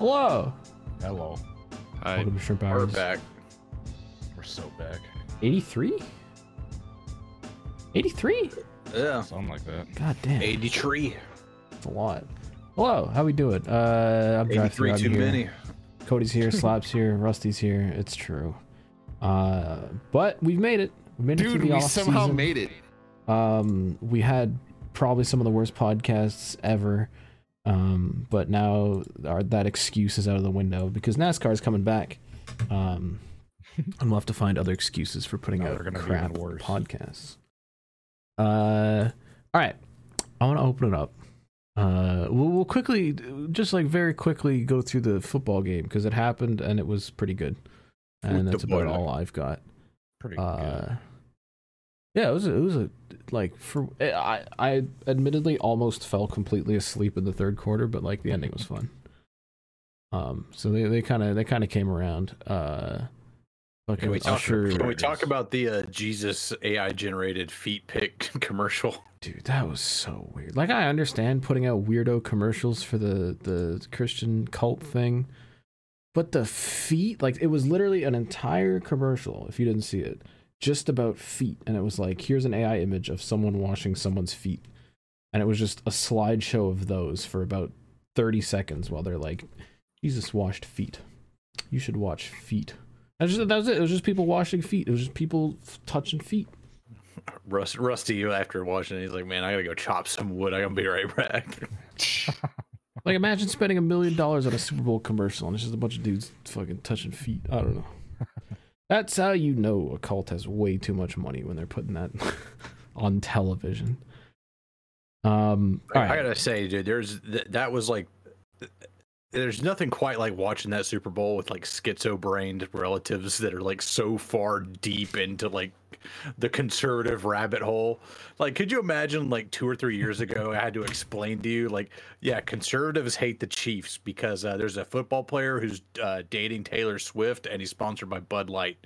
Hello. Hello. Hi. Welcome to Shrimp We're back. We're so back. 83? 83? Yeah. Something like that. God damn. 83. That's a lot. Hello, how we doing? Uh, I'm 83 too here. many. Cody's here, Slap's here, Rusty's here. It's true. Uh, but we've made it. We made it Dude, through the we off somehow season. made it. Um, we had probably some of the worst podcasts ever. Um, but now our, that excuse is out of the window because NASCAR is coming back. Um, and we'll have to find other excuses for putting No, out they're gonna crap podcasts. Uh, all right, I want to open it up. Uh, we'll, we'll quickly, just like very quickly, go through the football game because it happened and it was pretty good. And that's about all I've got. Pretty Uh, good. yeah, it was a, it was a like for I I admittedly almost fell completely asleep in the third quarter, but like the ending was fun. Um, so they they kind of they kind of came around. Uh, Can we talk, Usher, can we talk about the uh, Jesus AI generated feet pick commercial? dude, that was so weird. Like I understand putting out weirdo commercials for the the Christian cult thing, but the feet, like it was literally an entire commercial. If you didn't see it, just about feet, and it was like here's an AI image of someone washing someone's feet, and it was just a slideshow of those for about thirty seconds while they're like, Jesus washed feet. You should watch feet. That was, just, that was it. It was just people washing feet. It was just people f- touching feet. Rust, Rusty, after watching it, he's like, man, I gotta go chop some wood. I'm gonna be right back. Like imagine spending a million dollars on a Super Bowl commercial and it's just a bunch of dudes fucking touching feet. I don't know. That's how you know a cult has way too much money when they're putting that on television. Um, all I gotta say, dude, there's th- that was like, there's nothing quite like watching that Super Bowl with like schizo-brained relatives that are like so far deep into like the conservative rabbit hole. Like, could you imagine like two or three years ago, I had to explain to you, like, yeah, conservatives hate the Chiefs because uh, there's a football player who's uh, dating Taylor Swift and he's sponsored by Bud Light.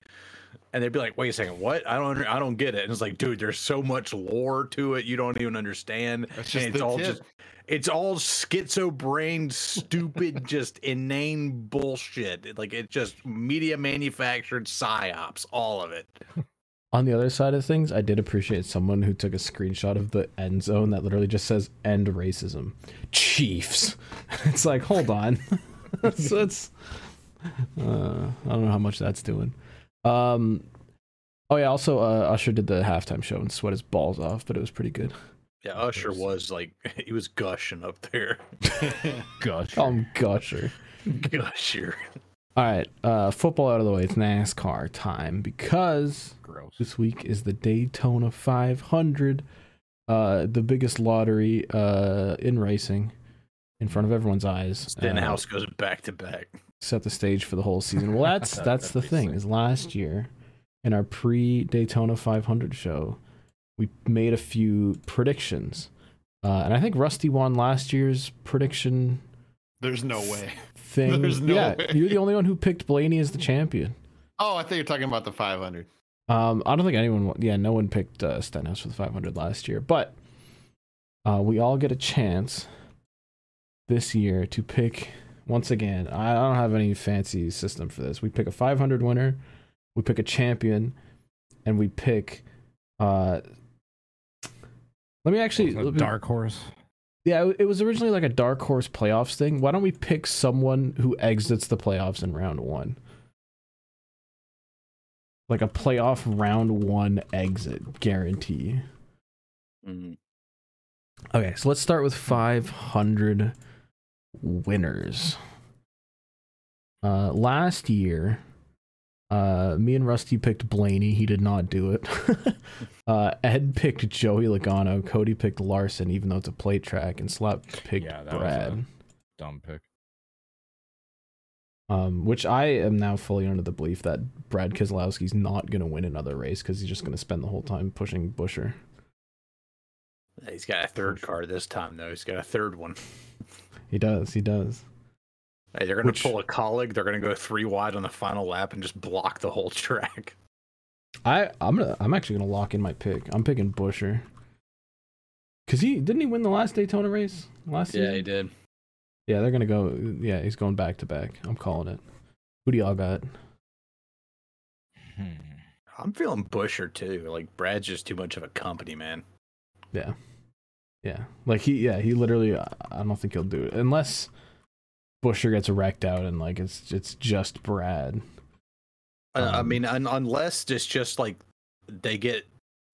And they'd be like, "Wait a second, what? I don't, under- I don't get it." And it's like, dude, there's so much lore to it, you don't even understand. That's And it's all tip. just it's all schizo brain, stupid, just inane bullshit. Like it's just media manufactured psyops, all of it. On the other side of things, I did appreciate someone who took a screenshot of the end zone that literally just says "End racism, Chiefs." It's like, hold on, so it's. Uh, I don't know how much that's doing. Um, oh yeah. Also, uh, Usher did the halftime show and sweat his balls off, but it was pretty good. Yeah, Usher was like he was gushing up there. Gosh. Call him Gusher. Gusher. All right, uh, football out of the way. It's NASCAR time because Gross. this week is the Daytona 500, uh, the biggest lottery uh, in racing, in front of everyone's eyes. Stenhouse goes back to back. Set the stage for the whole season. Well, that's that's the thing. sick. Is last year in our pre Daytona 500 show, we made a few predictions, uh, and I think Rusty won last year's prediction There's no way. thing. There's no yeah, way. you're the only one who picked Blaney as the champion. Oh, I think you're talking about the 500. Um, I don't think anyone. wa- Yeah, no one picked uh, Stenhouse for the 500 last year, but uh, we all get a chance this year to pick. Once again, I I don't have any fancy system for this. We pick a 500 winner, we pick a champion, and we pick. Uh, let me actually. Wasn't let me- dark horse. yeah, it was originally like a dark horse playoffs thing. Why don't we pick someone who exits the playoffs in round one? Like a playoff round one exit guarantee. Mhm. Okay, so let's start with 500 winners. Uh, last year, uh, me and Rusty picked Blaney. He did not do it. uh, Ed picked Joey Logano. Cody picked Larson, even though it's a plate track, and Slap picked Yeah, that was Brad. a- Dumb pick. Um, which I am now fully under the belief that Brad Keselowski's not going to win another race because he's just going to spend the whole time pushing Buescher. He's got a third car this time though. He's got a third one. He does. He does. Hey, they're gonna Which- pull a colleague. They're gonna go three wide on the final lap and just block the whole track. I I'm gonna I'm actually gonna lock in my pick. I'm picking Buescher. Cause he didn't he win the last Daytona race last year. Yeah, season? he did. Yeah, they're gonna go. Yeah, he's going back to back. I'm calling it. Who do y'all got? Hmm. I'm feeling Buescher too. Like Brad's just too much of a company, man. Yeah, yeah. Like he, yeah, he literally. I I don't think he'll do it unless Buescher gets wrecked out and like it's it's just Brad. Uh, I Um, mean, un- unless it's just like they get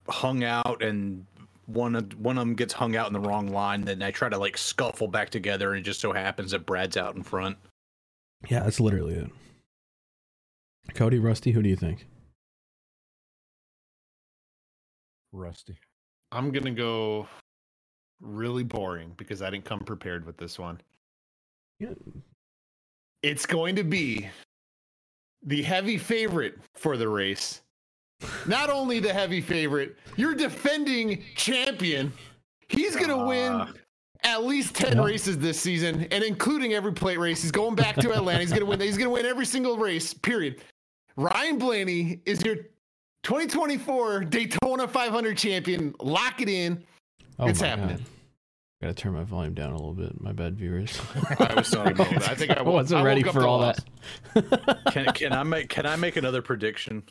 hung out and one of one of them gets hung out in the wrong line, then they try to like scuffle back together, and it just so happens that Brad's out in front. Yeah, that's literally it. Cody, Rusty, who do you think? Rusty. I'm gonna go really boring because I didn't come prepared with this one. Yeah. It's going to be the heavy favorite for the race. Not only the heavy favorite, your defending champion. He's gonna win Ah. at least 10 Yeah. races this season, and including every plate race. He's going back to Atlanta. He's gonna win. He's gonna win every single race. Period. Ryan Blaney is your 2024 Daytona 500 champion. Lock it in. Oh It's happening. God. Gotta turn my volume down a little bit. My bad, viewers. I was sorry about that. I think I, I wasn't I ready up for all loss. that. Can can I make can I make another prediction?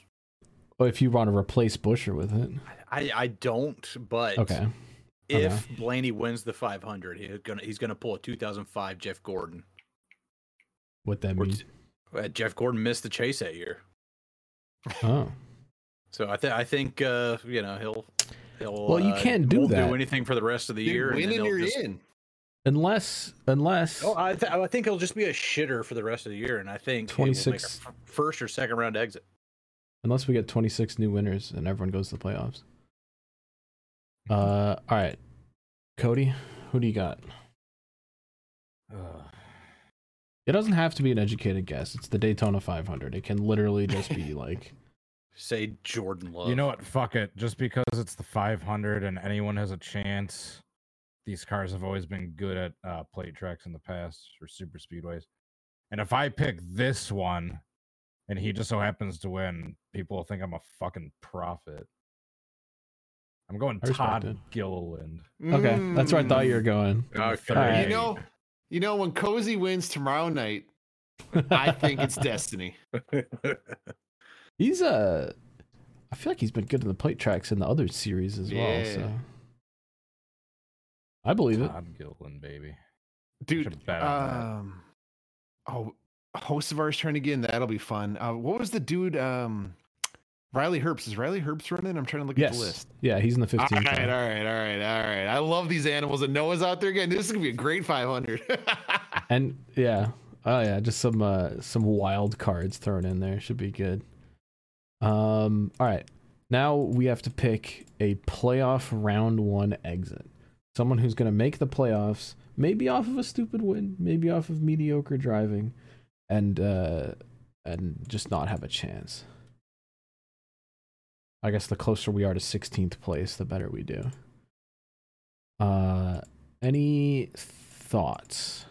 Well, if you want to replace Buescher with it, I I don't, but okay. if Blaney wins the 500, he's gonna he's gonna pull a 2005 Jeff Gordon. What that means? uh, Jeff Gordon missed the chase that year, Oh, so I think I think uh, you know he'll. He'll, Well, you uh, can't do won't that. do anything for the rest of the Dude, year. and win then and you're just- in. unless unless Oh, I, th- I think he'll just be a shitter for the rest of the year, and I think he will make a 26 f- first or second round exit. unless we get 26 new winners and everyone goes to the playoffs. Uh, all right, Cody, who do you got? Uh, It doesn't have to be an educated guess. It's the Daytona 500. It can literally just be like, Say Jordan Love. You know what? Fuck it. Just because it's the 500 and anyone has a chance. These cars have always been good at uh, plate tracks in the past or super speedways. And if I pick this one and he just so happens to win, people will think I'm a fucking prophet. I'm going Todd it. Gilliland. okay, that's where I thought you were going. Okay. All right. You know, you know when Cozy wins tomorrow night, I think it's destiny. He's uh I feel like he's been good in the plate tracks in the other series as well. Yeah. So I believe it. Todd Gilliland, baby. Dude, Should've bet on that. um, oh, a host of ours trying to get in. That'll be fun. Uh, what was the dude? Um, Riley Herbst. Is Riley Herbst running? I'm trying to look at the list. Yeah, he's in the 15. All right, all right, all right, all right. I love these animals. And Noah's out there again. This is gonna be a great 500. And yeah. Oh yeah, just some uh some wild cards thrown in there should be good. Um all right. Now we have to pick a playoff round 1 exit. Someone who's going to make the playoffs, maybe off of a stupid win, maybe off of mediocre driving and uh and just not have a chance. I guess the closer we are to 16th place, the better we do. Uh any thoughts?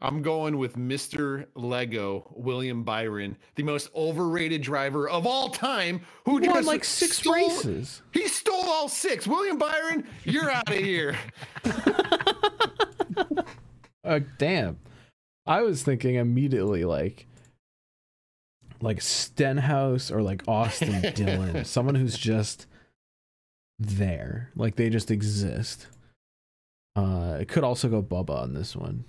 I'm going with Mr. Lego, William Byron, the most overrated driver of all time, who won just like six stole- races. He stole all six. William Byron, you're out of here. uh, damn. I was thinking immediately like like Stenhouse or like Austin Dillon, someone who's just there, like they just exist. Uh, it could also go Bubba on this one,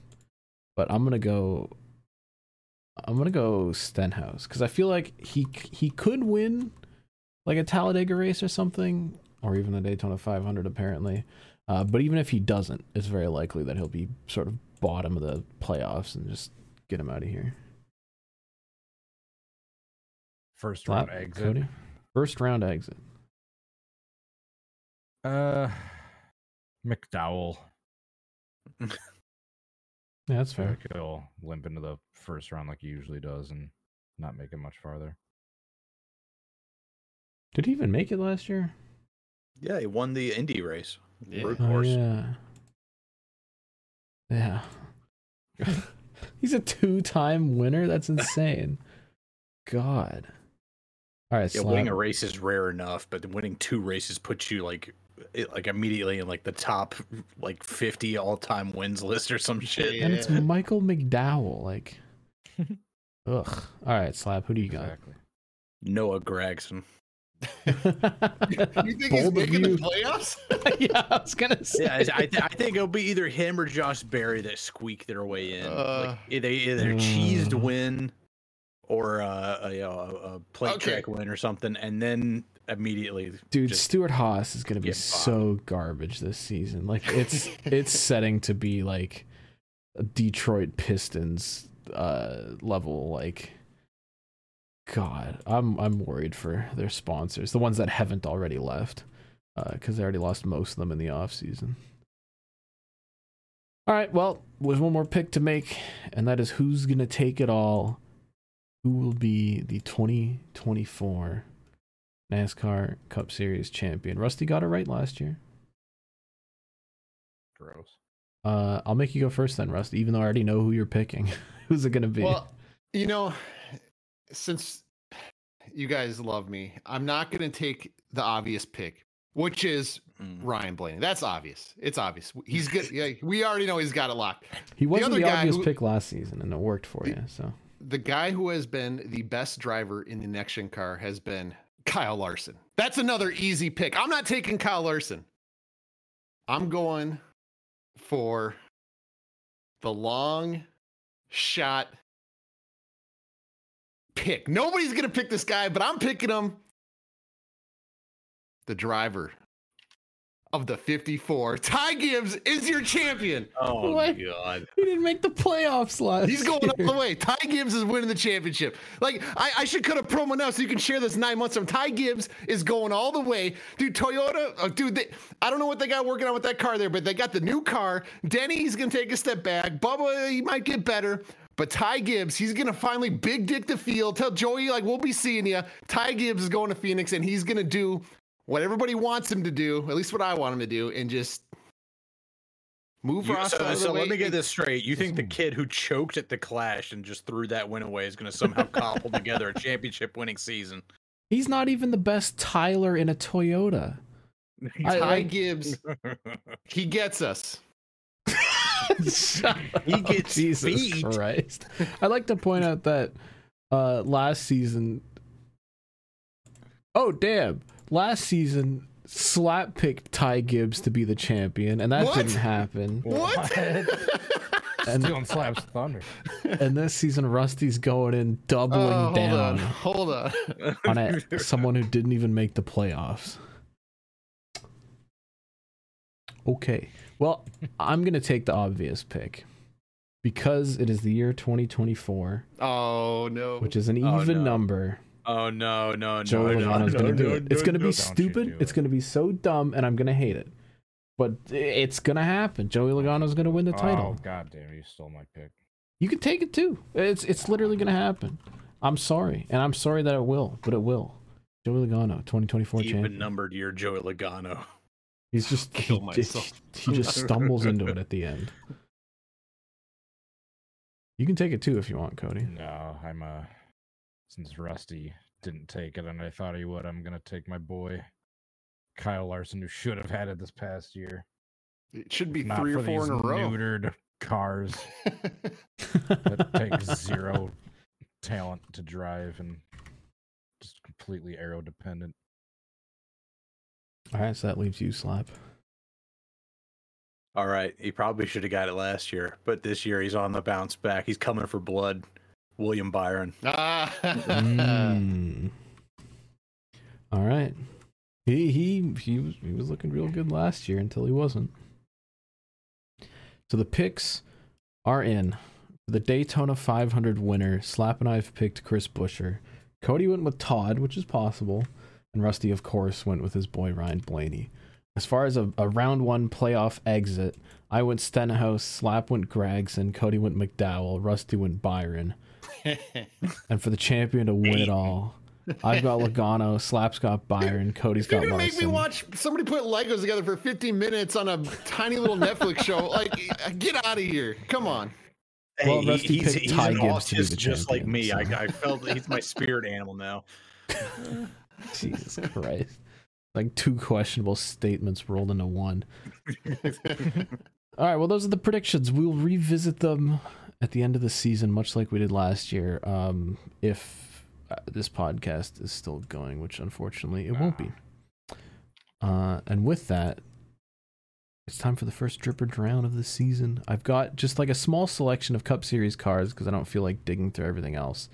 but I'm gonna go. I'm gonna go Stenhouse because I feel like he he could win like a Talladega race or something, or even the Daytona 500 apparently. Uh, but even if he doesn't, it's very likely that he'll be sort of bottom of the playoffs and just get him out of here. First Flat, round exit. Cody? First round exit. Uh, McDowell. Yeah, that's fair. think he'll limp into the first round like he usually does and not make it much farther. Did he even make it last year? Yeah, he won the Indy race. Yeah. Road Oh, course. yeah. Yeah. He's a two-time winner. That's insane. God. All right, Yeah, Slap. winning a race is rare enough, but winning two races puts you like it, like immediately in like the top like 50 all-time wins list or some shit. And it's Michael McDowell. Like, ugh. All right, Slap. Who do you got? Exactly. Noah Gragson. You think he's Bold of making the you. playoffs? yeah, I was gonna say. Yeah, I, I, th- I think it'll be either him or Josh Berry that squeak their way in. Uh. like either either cheesed Mm. win or uh, a, you know, a, a plate Okay. track win or something, and then immediately Dude, Stewart-Haas is gonna be so garbage this season. Like it's it's setting to be like a Detroit Pistons uh level like God, I'm I'm worried for their sponsors, the ones that haven't already left, because they already lost most of them in the off season. All right, well, there's one more pick to make, and that is who's gonna take it all. Who will be the 2024 NASCAR Cup Series champion? Rusty got it right last year. Gross. Uh, I'll make you go first then, Rusty. Even though I already know who you're picking. Who's it gonna be? Well, you know, since you guys love me, I'm not going to take the obvious pick, which is mm. Ryan Blaney. That's obvious. It's obvious. He's good. Yeah, we already know he's got it locked. he wasn't other the, guy obvious who- pick last season, and it worked for The- you. So The guy who has been the best driver in the next gen car has been Kyle Larson. That's another easy pick. I'm not taking Kyle Larson. I'm going for the long shot pick. Nobody's going to pick this guy, but I'm picking him. The driver of the 54. Ty Gibbs is your champion. Oh What? god. he didn't make the playoffs last. He's going year. all the way. Ty Gibbs is winning the championship. Like I, I should cut a promo now so you can share this nine months from Ty Gibbs is going all the way. Dude, Toyota, uh, dude, they, I don't know what they got working on with that car there, but they got the new car. Denny's gonna take a step back. Bubba, he might get better. But Ty Gibbs, he's gonna finally big dick the field. Tell Joey like we'll be seeing you. Ty Gibbs is going to Phoenix and he's gonna do what everybody wants him to do, at least what I want him to do, and just move You- Ross so out of the so way. let me get this straight. You think the kid who choked at the clash and just threw that win away is going to somehow cobble together a championship winning season? He's not even the best Tyler in a Toyota. I- Ty I- Gibbs, he gets us. He gets Jesus beat. Christ. I like to point out that uh last season Oh damn. Last season Slap picked Ty Gibbs to be the champion, and that What? didn't happen. What? And- Stealing Slap's thunder. And this season Rusty's going in doubling Oh, hold down on, hold on. on a, someone who didn't even make the playoffs. Okay. Well, I'm going to take the obvious pick because it is the year 2024, Oh no! which is an Oh, even no. number. Oh no, no, no, Joey no, Logano's no, going to do no, it. It's going to no. be stupid. do It's going to be so dumb, and I'm going to hate it. But it's going to happen. Joey Logano's going to win the title. Oh god damn, you stole my pick. You can take it too. It's it's literally going to happen. I'm sorry, and I'm sorry that it will, but it will. Joey Logano, 2024 Even champion. numbered year Joey Logano. He's just Kill just myself. he just stumbles into it at the end. You can take it too if you want, Cody. No, I'm uh since Rusty didn't take it and I thought he would, I'm gonna take my boy Kyle Larson, who should have had it this past year. It should be Not three or four these in a row. neutered cars that take zero talent to drive and just completely aero dependent. All right, so that leaves you, Slap. All right, he probably should have got it last year, but this year he's on the bounce back. He's coming for blood. William Byron. ah. Mm. All right. He he he was he was looking real good last year until he wasn't. So the picks are in. For the Daytona 500 winner, Slap and I have picked Chris Buescher. Cody went with Todd, which is possible, and Rusty, of course, went with his boy Ryan Blaney. As far as a, a round one playoff exit, I went Stenhouse, Slap went Gragson, Cody went McDowell, Rusty went Byron. And for the champion to win it all, I've got Logano, Slap's got Byron, Cody's You're got gonna make me watch somebody put Legos together for 15 minutes on a tiny little Netflix show. Like, get out of here! Come on. Well, Hey, Rusty he's, picked he's Ty an Gibbs to be the just like me. so- I, I felt he's my spirit animal now. Jesus Christ. Like two questionable statements rolled into one. All right, well, those are the predictions. We'll revisit them at the end of the season, much like we did last year. Um, if uh, this podcast is still going, which unfortunately it won't be. Uh, and with that, it's time for the first drip or drown of the season. I've got just like a small selection of Cup Series cars because I don't feel like digging through everything else.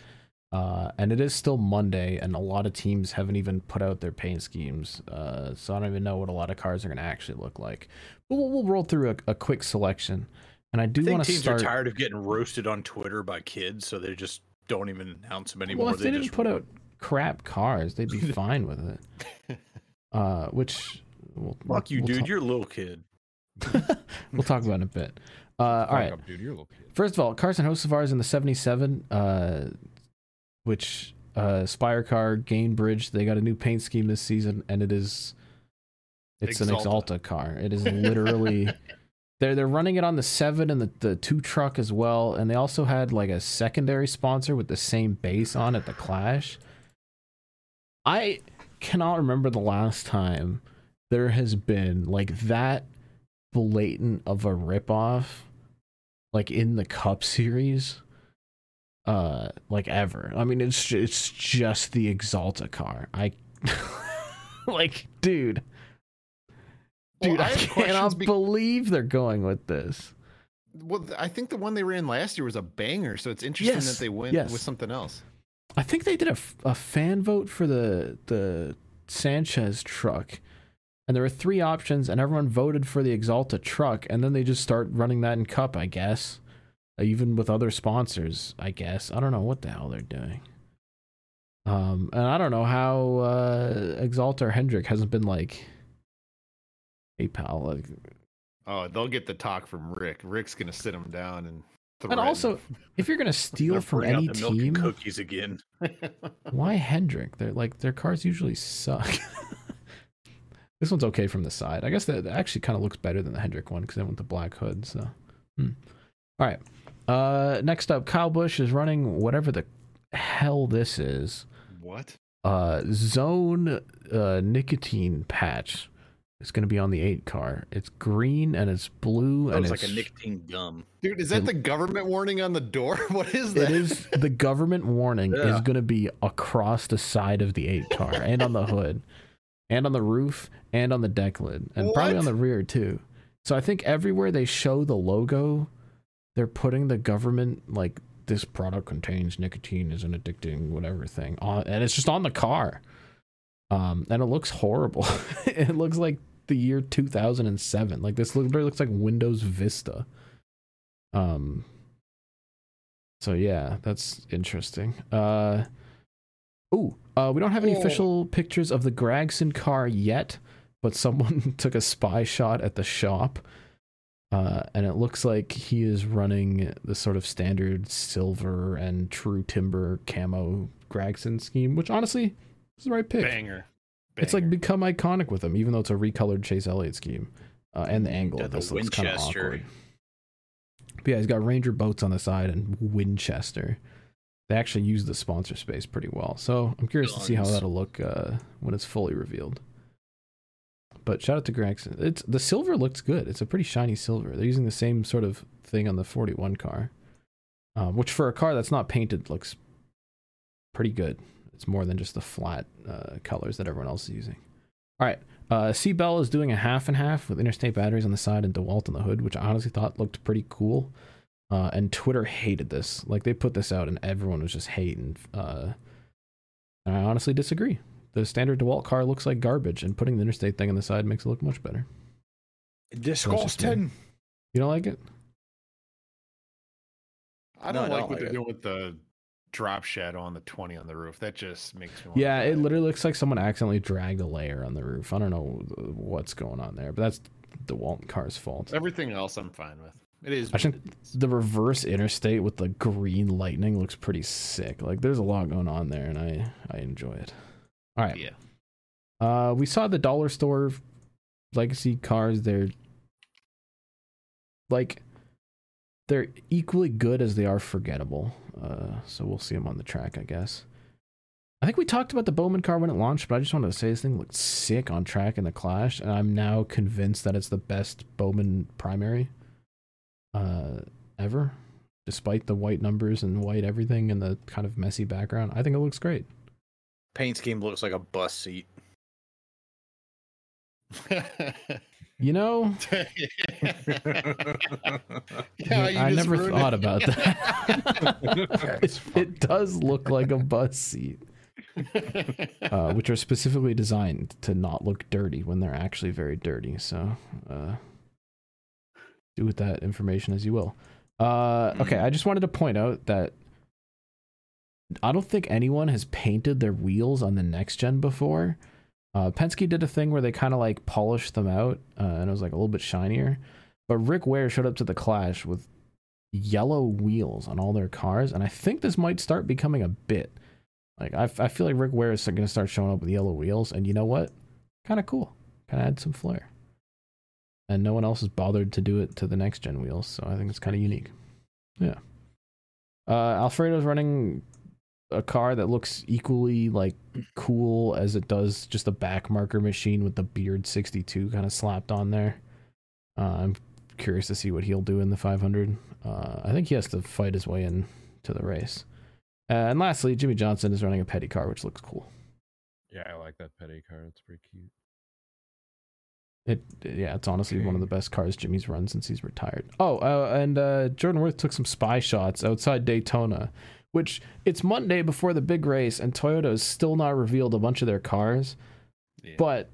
Uh, and it is still Monday, and a lot of teams haven't even put out their paint schemes. Uh, so I don't even know what a lot of cars are going to actually look like. But we'll, we'll roll through a, a quick selection. And I do I think want to teams start. are tired of getting roasted on Twitter by kids, so they just don't even announce them anymore. well, if they, didn't just put out crap cars, they'd be fine with it. Uh, which we'll, fuck you, we'll dude. talk- You're a little kid. we'll talk about it in a bit. Uh, all Fuck right. up, dude. You're a little kid. First of all, Carson Hocevar's in the 77, uh, which uh, Spire car, Gainbridge, they got a new paint scheme this season, and it is it's an Axalta. Axalta car. It is literally they're they're running it on the seven and the, the two truck as well, and they also had like a secondary sponsor with the same base on at the Clash. I cannot remember the last time there has been like that blatant of a ripoff like in the cup series uh like ever. I mean it's it's just the Axalta car. I like dude Well, dude I i, questions cannot be- believe they're going with this Well, I think the one they ran last year was a banger, so it's interesting Yes, that they went yes. with something else. i think they did a, a fan vote for the the sanchez truck and there were three options and everyone voted for the Axalta truck and then they just start running that in cup i guess even with other sponsors i guess i don't know what the hell they're doing um and i don't know how uh Axalta or hendrick hasn't been like hey pal like Oh, they'll get the talk from Rick. Rick's gonna sit him down and. and also if you're gonna steal from any the milk and team cookies again. why hendrick they're like their cars usually suck this one's okay from the side i guess that that actually kind of looks better than the hendrick one because I went the black hood so hmm. all right uh next up Kyle Busch is running whatever the hell this is what? uh zone uh nicotine patch is going to be on the 8 car it's green and it's blue That and was it's like a nicotine gum. Dude, is that It- the government warning on the door? What is that? it is the government warning is going to be across the side of the 8 car and on the hood and on the roof and on the deck lid and probably on the rear too so i think everywhere they show the logo they're putting the government like this product contains nicotine is an addicting whatever thing on and it's just on the car um and it looks horrible it looks like the year 2007 like this literally looks like windows vista um so yeah that's interesting uh Ooh, uh, we don't have any Oh. official pictures of the Gragson car yet, but someone took a spy shot at the shop. Uh, and it looks like he is running the sort of standard silver and true timber camo Gragson scheme, which honestly is the right pick. banger. It's like become iconic with him, even though it's a recolored Chase Elliott scheme. Uh, and the angle Yeah, of the this looks kind of Winchester. awkward. But yeah, he's got Ranger boats on the side and Winchester. They actually use the sponsor space pretty well. So I'm curious to see how that'll look uh, when it's fully revealed. But shout out to Gragson. It's the silver looks good. It's a pretty shiny silver. They're using the same sort of thing on the 41 car, um, which for a car that's not painted looks pretty good. It's more than just the flat uh, colors that everyone else is using. All right, uh, C Bell is doing a half and half with interstate batteries on the side and DeWalt on the hood, which I honestly thought looked pretty cool. Uh, and Twitter hated this. Like they put this out, and everyone was just hating. Uh, and I honestly disagree. The standard DeWalt car looks like garbage, and putting the interstate thing on the side makes it look much better. Disgusting. You don't like it? I don't I like don't what like they're doing with the drop shadow on the 20 on the roof. That just makes me. Yeah, it literally looks like someone accidentally dragged a layer on the roof. I don't know what's going on there, but that's the Walton car's fault. Everything else, I'm fine with. It is. I think the reverse interstate with the green lightning looks pretty sick. Like there's a lot going on there, and I I enjoy it. All right. Yeah. Uh, we saw the dollar store legacy cars. They're like they're equally good as they are forgettable. Uh, so we'll see them on the track, I guess. I think we talked about the Bowman car when it launched, but I just wanted to say this thing looked sick on track in the Clash, and I'm now convinced that it's the best Bowman primary uh, ever, despite the white numbers and white everything and the kind of messy background. I think it looks great. Paint scheme looks like a bus seat. You know, Yeah, you I never thought it. about that. it, it does look like a bus seat, uh, which are specifically designed to not look dirty when they're actually very dirty. So, uh, do with that information as you will. Uh, okay, I just wanted to point out that I don't think anyone has painted their wheels on the next gen before. Uh, Penske did a thing where they kind of like polished them out, uh, and it was like a little bit shinier. But Rick Ware showed up to the Clash with yellow wheels on all their cars, and I think this might start becoming a bit. Like I, I feel like Rick Ware is going to start showing up with yellow wheels, and you know what? Kind of cool. Kind of add some flair. And no one else has bothered to do it to the next gen wheels, so I think it's kind of unique. Yeah. Uh, Alfredo's running a car that looks equally like cool as it does just a back marker machine with the beard 62 kind of slapped on there. Uh, I'm curious to see what he'll do in the 500. Uh, I think he has to fight his way in to the race. Uh, and lastly, Jimmie Johnson is running a petty car, which looks cool. Yeah, I like that petty car. It's pretty cute. It yeah, it's honestly one of the best cars Jimmy's run since he's retired. Oh, uh, and uh, Jordan Worth took some spy shots outside Daytona, which it's Monday before the big race, and Toyota has still not revealed a bunch of their cars. Yeah. But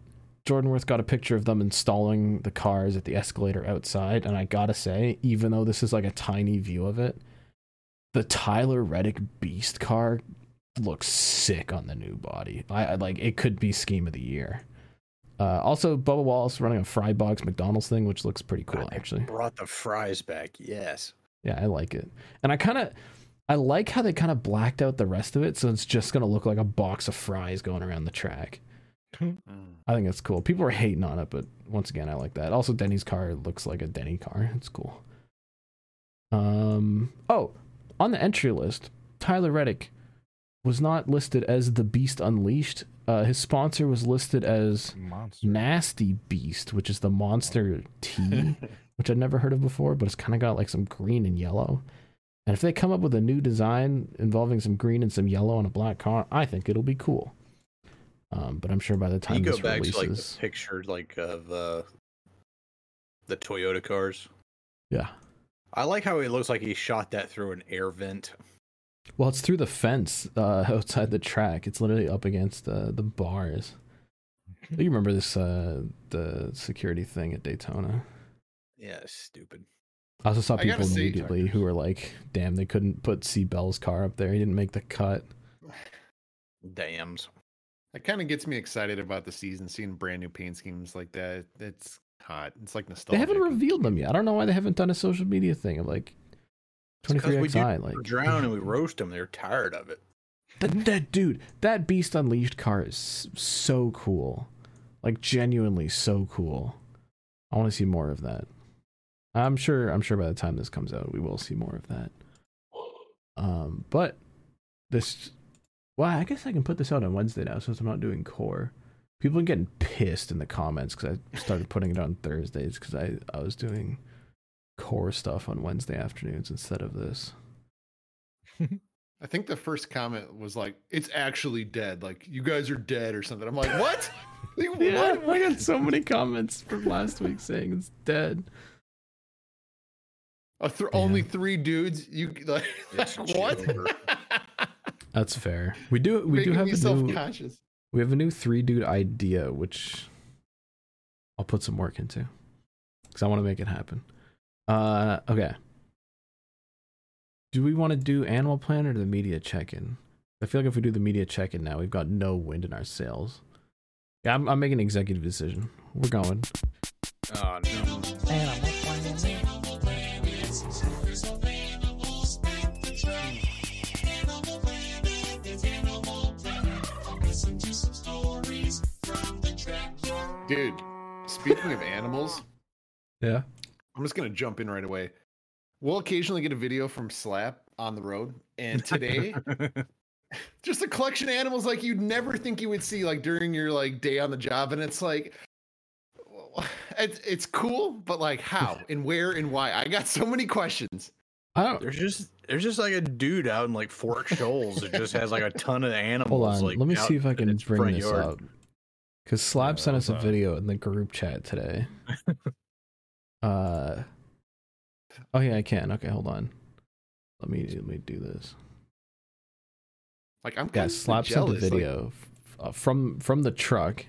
Jordan Worth got a picture of them installing the cars at the escalator outside, and I gotta say, even though this is like a tiny view of it, the Tyler Reddick Beast car looks sick on the new body. I, I like it could be scheme of the year. Uh, also, Bubba Wallace running a fry box McDonald's thing, which looks pretty cool I actually. Brought the fries back. Yes. Yeah, I like it, and I kind of. I like how they kind of blacked out the rest of it, so it's just gonna look like a box of fries going around the track. I think it's cool. People are hating on it, but once again, I like that. Also, Denny's car looks like a Denny car. It's cool. Um. Oh, on the entry list, Tyler Reddick was not listed as the Beast Unleashed. Uh, his sponsor was listed as Monster. Nasty Beast, which is the Monster T, which I'd never heard of before, but it's kind of got like some green and yellow. And if they come up with a new design involving some green and some yellow on a black car, I think it'll be cool. Um, but I'm sure by the You time go this back to like releases, picture like of uh, the Toyota cars. yeah. I like how it looks like he shot that through an air vent. Well, it's through the fence uh, outside the track. It's literally up against uh, the bars. You remember this uh, the security thing at Daytona? Yeah, stupid. I also saw I people immediately who were like, "Damn, they couldn't put C Bell's car up there. He didn't make the cut." Dams. That kind of gets me excited about the season, seeing brand new paint schemes like that. It's hot. It's like nostalgia. They haven't revealed them yet. I don't know why they haven't done a social media thing of like It's 'cause we do 23xi. Like drown and we roast them. They're tired of it. That, that dude, that Beast Unleashed car is so cool. Like genuinely so cool. I want to see more of that. I'm sure I'm sure by the time this comes out we will see more of that. Um but this well, I guess I can put this out on Wednesday now since I'm not doing core. People are getting pissed in the comments cuz I started putting it on Thursdays cuz I I was doing core stuff on Wednesday afternoons instead of this. I think the first comment was like, "It's actually dead. Like you guys are dead or something." I'm like, "What? Like, Yeah, what? I got so many comments from last week saying it's dead. Th- Yeah. Only three dudes? You like It's what? That's fair. We do we do have a new self-conscious. we have a new three dude idea which I'll put some work into because I want to make it happen. Uh, okay. Do we want to do Animal Planet or the media check-in? I feel like if we do the media check-in now, we've got no wind in our sails. Yeah, I'm, I'm making an executive decision. We're going. Oh no. Dude, speaking of animals, Yeah. I'm just gonna jump in right away. We'll occasionally get a video from Slap on the road, and today just a collection of animals like you'd never think you would see like during your like day on the job and it's like it's, it's cool but like how and where and why i got so many questions I don't. There's just there's just like a dude out in like Fort Shoals that just has like a ton of animals. Hold on. Like, Let me out see if I can bring front this yard. up. Because Slap sent us a video in the group chat today. uh. Oh yeah, I can. Okay, hold on. Let me let me do this. like i'm Yeah, kind Slap of sent a jealous like, video f- uh, from from the truck.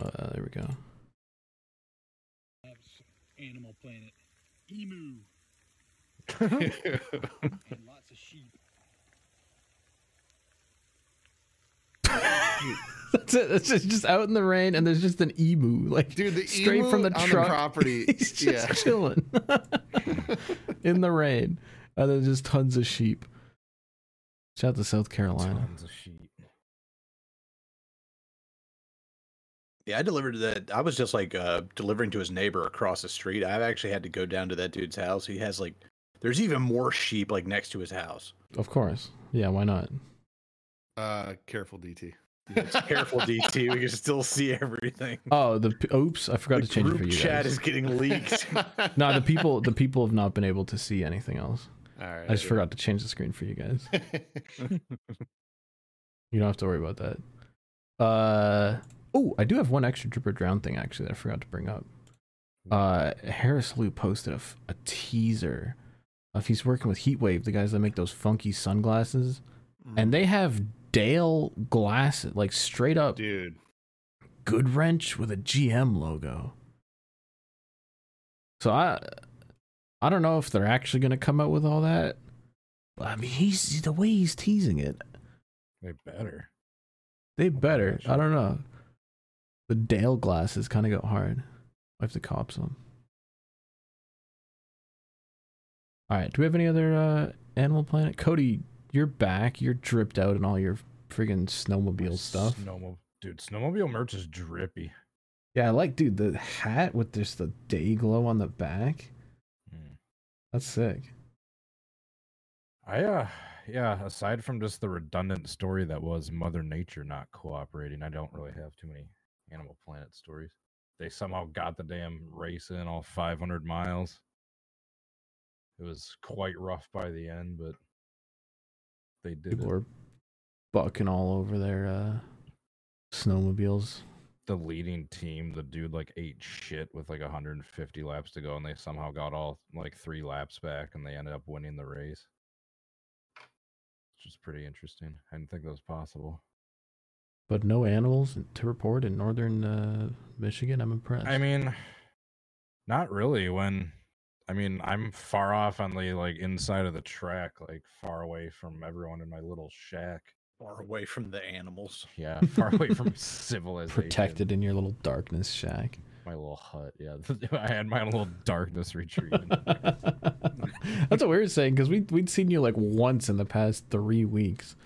Uh, there we go. Animal Planet. Emu and lots of sheep. That's it. It's just, just out in the rain, and there's just an emu, like dude the straight emu from the on truck. the property He's just yeah chilling in the rain, and then just tons of sheep. Shout out to South Carolina. Tons of sheep. Yeah, I delivered that. I was just like uh, delivering to his neighbor across the street. I've actually had to go down to that dude's house. He has like, there's even more sheep like next to his house. Of course, yeah. Why not? Uh careful dt Careful, DT. We can still see everything. Oh, the oops! I forgot the to change it for group you chat guys. is getting leaked. No, the people, the people have not been able to see anything else. all right I just forgot to change the screen for you guys. You don't have to worry about that. Uh oh, I do have one extra dripper drown thing actually that I forgot to bring up. Uh Harris Lou posted a, f- a teaser of he's working with Heatwave, the guys that make those funky sunglasses, and they have Dale glasses, like straight up dude Goodwrench with a GM logo. So I I don't know if they're actually going to come out with all that. But I mean, he's the way he's teasing it. They better. They better. I don't know. The Dale glasses kind of go hard. I have to cop some. All right. Do we have any other uh, Animal Planet? Cody, you're back. You're dripped out in all your friggin' snowmobile stuff. Snowmobile, dude. Snowmobile merch is drippy. Yeah, I like, dude, the hat with just the day glow on the back. Mm. That's sick. I uh yeah, aside from just the redundant story that was Mother Nature not cooperating, I don't really have too many Animal Planet stories. They somehow got the damn race in all 500 miles. It was quite rough by the end, but they did People it. were bucking all over their uh, snowmobiles. the leading team, the dude like ate shit with like 150 laps to go, and they somehow got all like three laps back, and they ended up winning the race. Which is pretty interesting. I didn't think that was possible. But no animals to report in northern uh, Michigan. I'm impressed. I mean, not really. When I mean, I'm far off on the like inside of the track, like far away from everyone in my little shack. Far away from the animals. Yeah, far away from civilization. protected in your little darkness shack. My little hut. Yeah, I had my little darkness retreat. That's what we were saying because we we'd seen you like once in the past three weeks.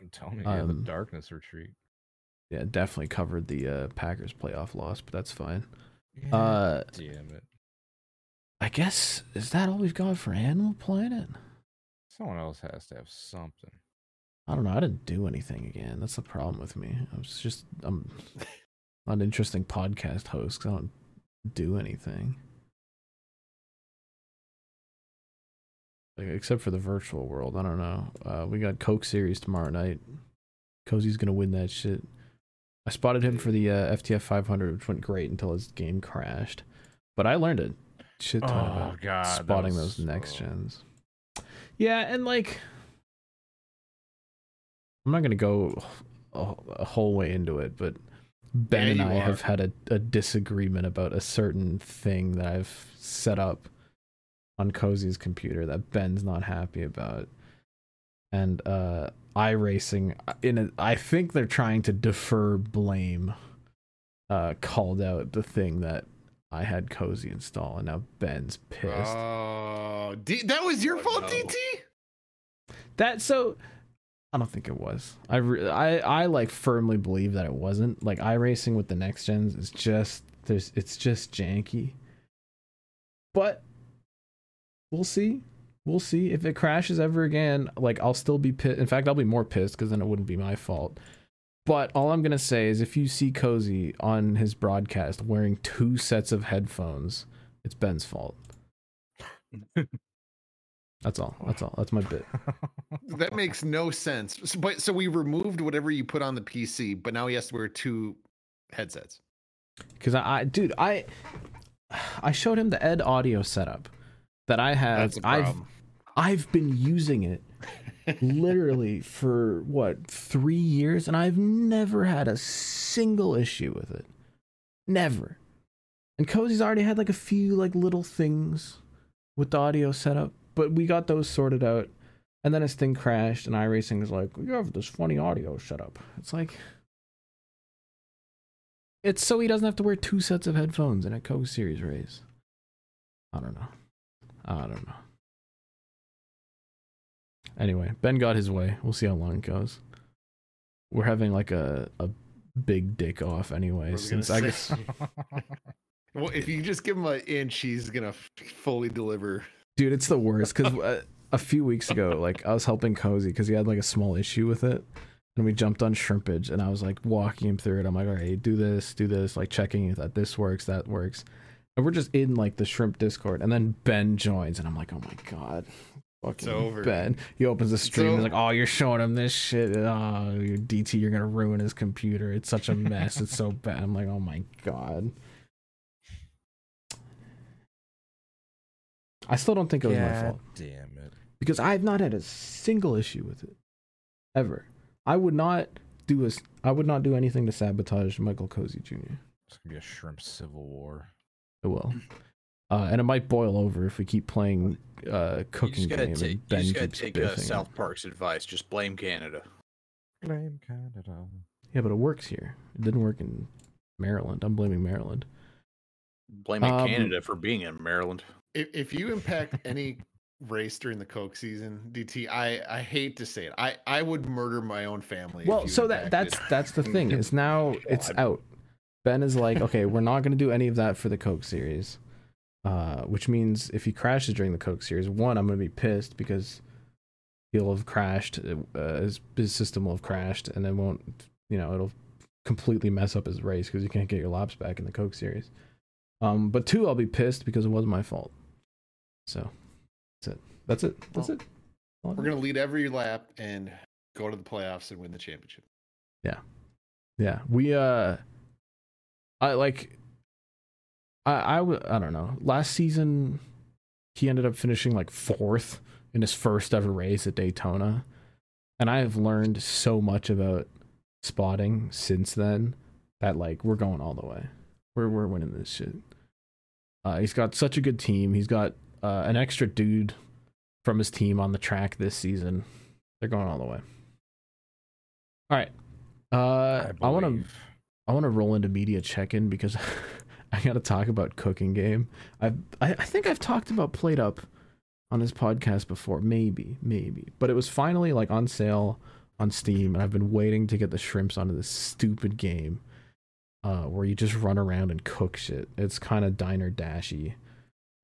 I'm telling you, yeah, the Um, darkness retreat. Yeah, definitely covered the uh, Packers playoff loss, but that's fine. Yeah, Uh, damn it. I guess is that all we've got for Animal Planet? Someone else has to have something. I don't know. I didn't do anything again. That's the problem with me. I was just I'm not an interesting podcast host 'cause I don't do anything. Like, except for the virtual world, I don't know. Uh, we got Coke Series tomorrow night. Cozy's gonna win that shit. I spotted him for the uh, FTF 500, which went great until his game crashed. But I learned a shit ton Oh, about God, spotting those next gens. Yeah, and like, I'm not gonna go a, a whole way into it, but Ben Yeah, and I are. have had a, a disagreement about a certain thing that I've set up on Cozy's computer that Ben's not happy about. And uh iRacing in a, I think they're trying to defer blame uh called out the thing that I had Cozy install and now Ben's pissed. Oh, D- that was your Oh, fault, no. DT. That so I don't think it was. I re- I I like firmly believe that it wasn't. Like iRacing with the next gens is just there's it's just janky. But we'll see. we'll see if it crashes ever again. Like I'll still be pissed. In fact, I'll be more pissed because then it wouldn't be my fault. But all I'm gonna say is, if you see Cozy on his broadcast wearing two sets of headphones, it's Ben's fault. That's all. That's all. That's my bit. That makes no sense. So, but so we removed whatever you put on the PC, but now he has to wear two headsets. Because I, I, dude, I, I showed him the Ed audio setup that I have. That's a I've, problem. I've been using it literally for what three years, and I've never had a single issue with it. Never. And Cozy's already had like a few like little things with the audio setup, but we got those sorted out. And then his thing crashed, and iRacing is like, "You have this funny audio setup." It's like, it's so he doesn't have to wear two sets of headphones in a Coke Series race. I don't know. I don't know. Anyway, Ben got his way. We'll see how long it goes. We're having like a a big dick off anyway, since I guess well, if you just give him an inch, he's gonna fully deliver. dude, it's the worst because uh, a few weeks ago, like I was helping Cozy because he had like a small issue with it, and we jumped on shrimpage, and I was like walking him through it. I'm like, all right, do this, do this, like checking that this works, that works, and we're just in like the shrimp Discord, and then Ben joins, and I'm like, oh my god. Fucking over. Ben. He opens the stream. He's like, "Oh, you're showing him this shit. Oh, you DT, you're gonna ruin his computer. It's such a mess. it's so bad." I'm like, "Oh my god." I still don't think it was my fault damn it. because I've not had a single issue with it ever. I would not do a, I would not do anything to sabotage Michael Cozy Jr. It's gonna be a shrimp civil war. It will, uh, and it might boil over if we keep playing uh, cooking just game take, and you Ben just gotta keeps take uh, biffing. South Park's advice. Just blame Canada. Blame Canada. Yeah, but it works here. It didn't work in Maryland. I'm blaming Maryland. Blaming Um, Canada for being in Maryland. If, if you impact any race during the Coke season, DT, I I hate to say it, I I would murder my own family. if Well, you so that impacted that's that's the thing is now it's out. Ben is like, okay, we're not going to do any of that for the Coke series, uh, which means if he crashes during the Coke series, one, I'm going to be pissed because he'll have crashed, uh, his his system will have crashed, and then won't, you know, it'll completely mess up his race because you can't get your laps back in the Coke series. Um, but two, I'll be pissed because it wasn't my fault. So that's it. That's it. That's Well, it. All We're gonna lead every lap and go to the playoffs and win the championship. Yeah. Yeah, we uh, I like, I I w- I don't know. Last season, he ended up finishing like fourth in his first ever race at Daytona, and I have learned so much about spotting since then that like we're going all the way. We're we're winning this shit. Uh, he's got such a good team. He's got uh, an extra dude from his team on the track this season. They're going all the way. All right. Uh, I, want to. I want to roll into media check-in because I got to talk about cooking game. I've, I I think I've talked about Plate Up on this podcast before, maybe, maybe, but it was finally like on sale on Steam, and I've been waiting to get the shrimps onto this stupid game, uh, where you just run around and cook shit. It's kind of diner dashy.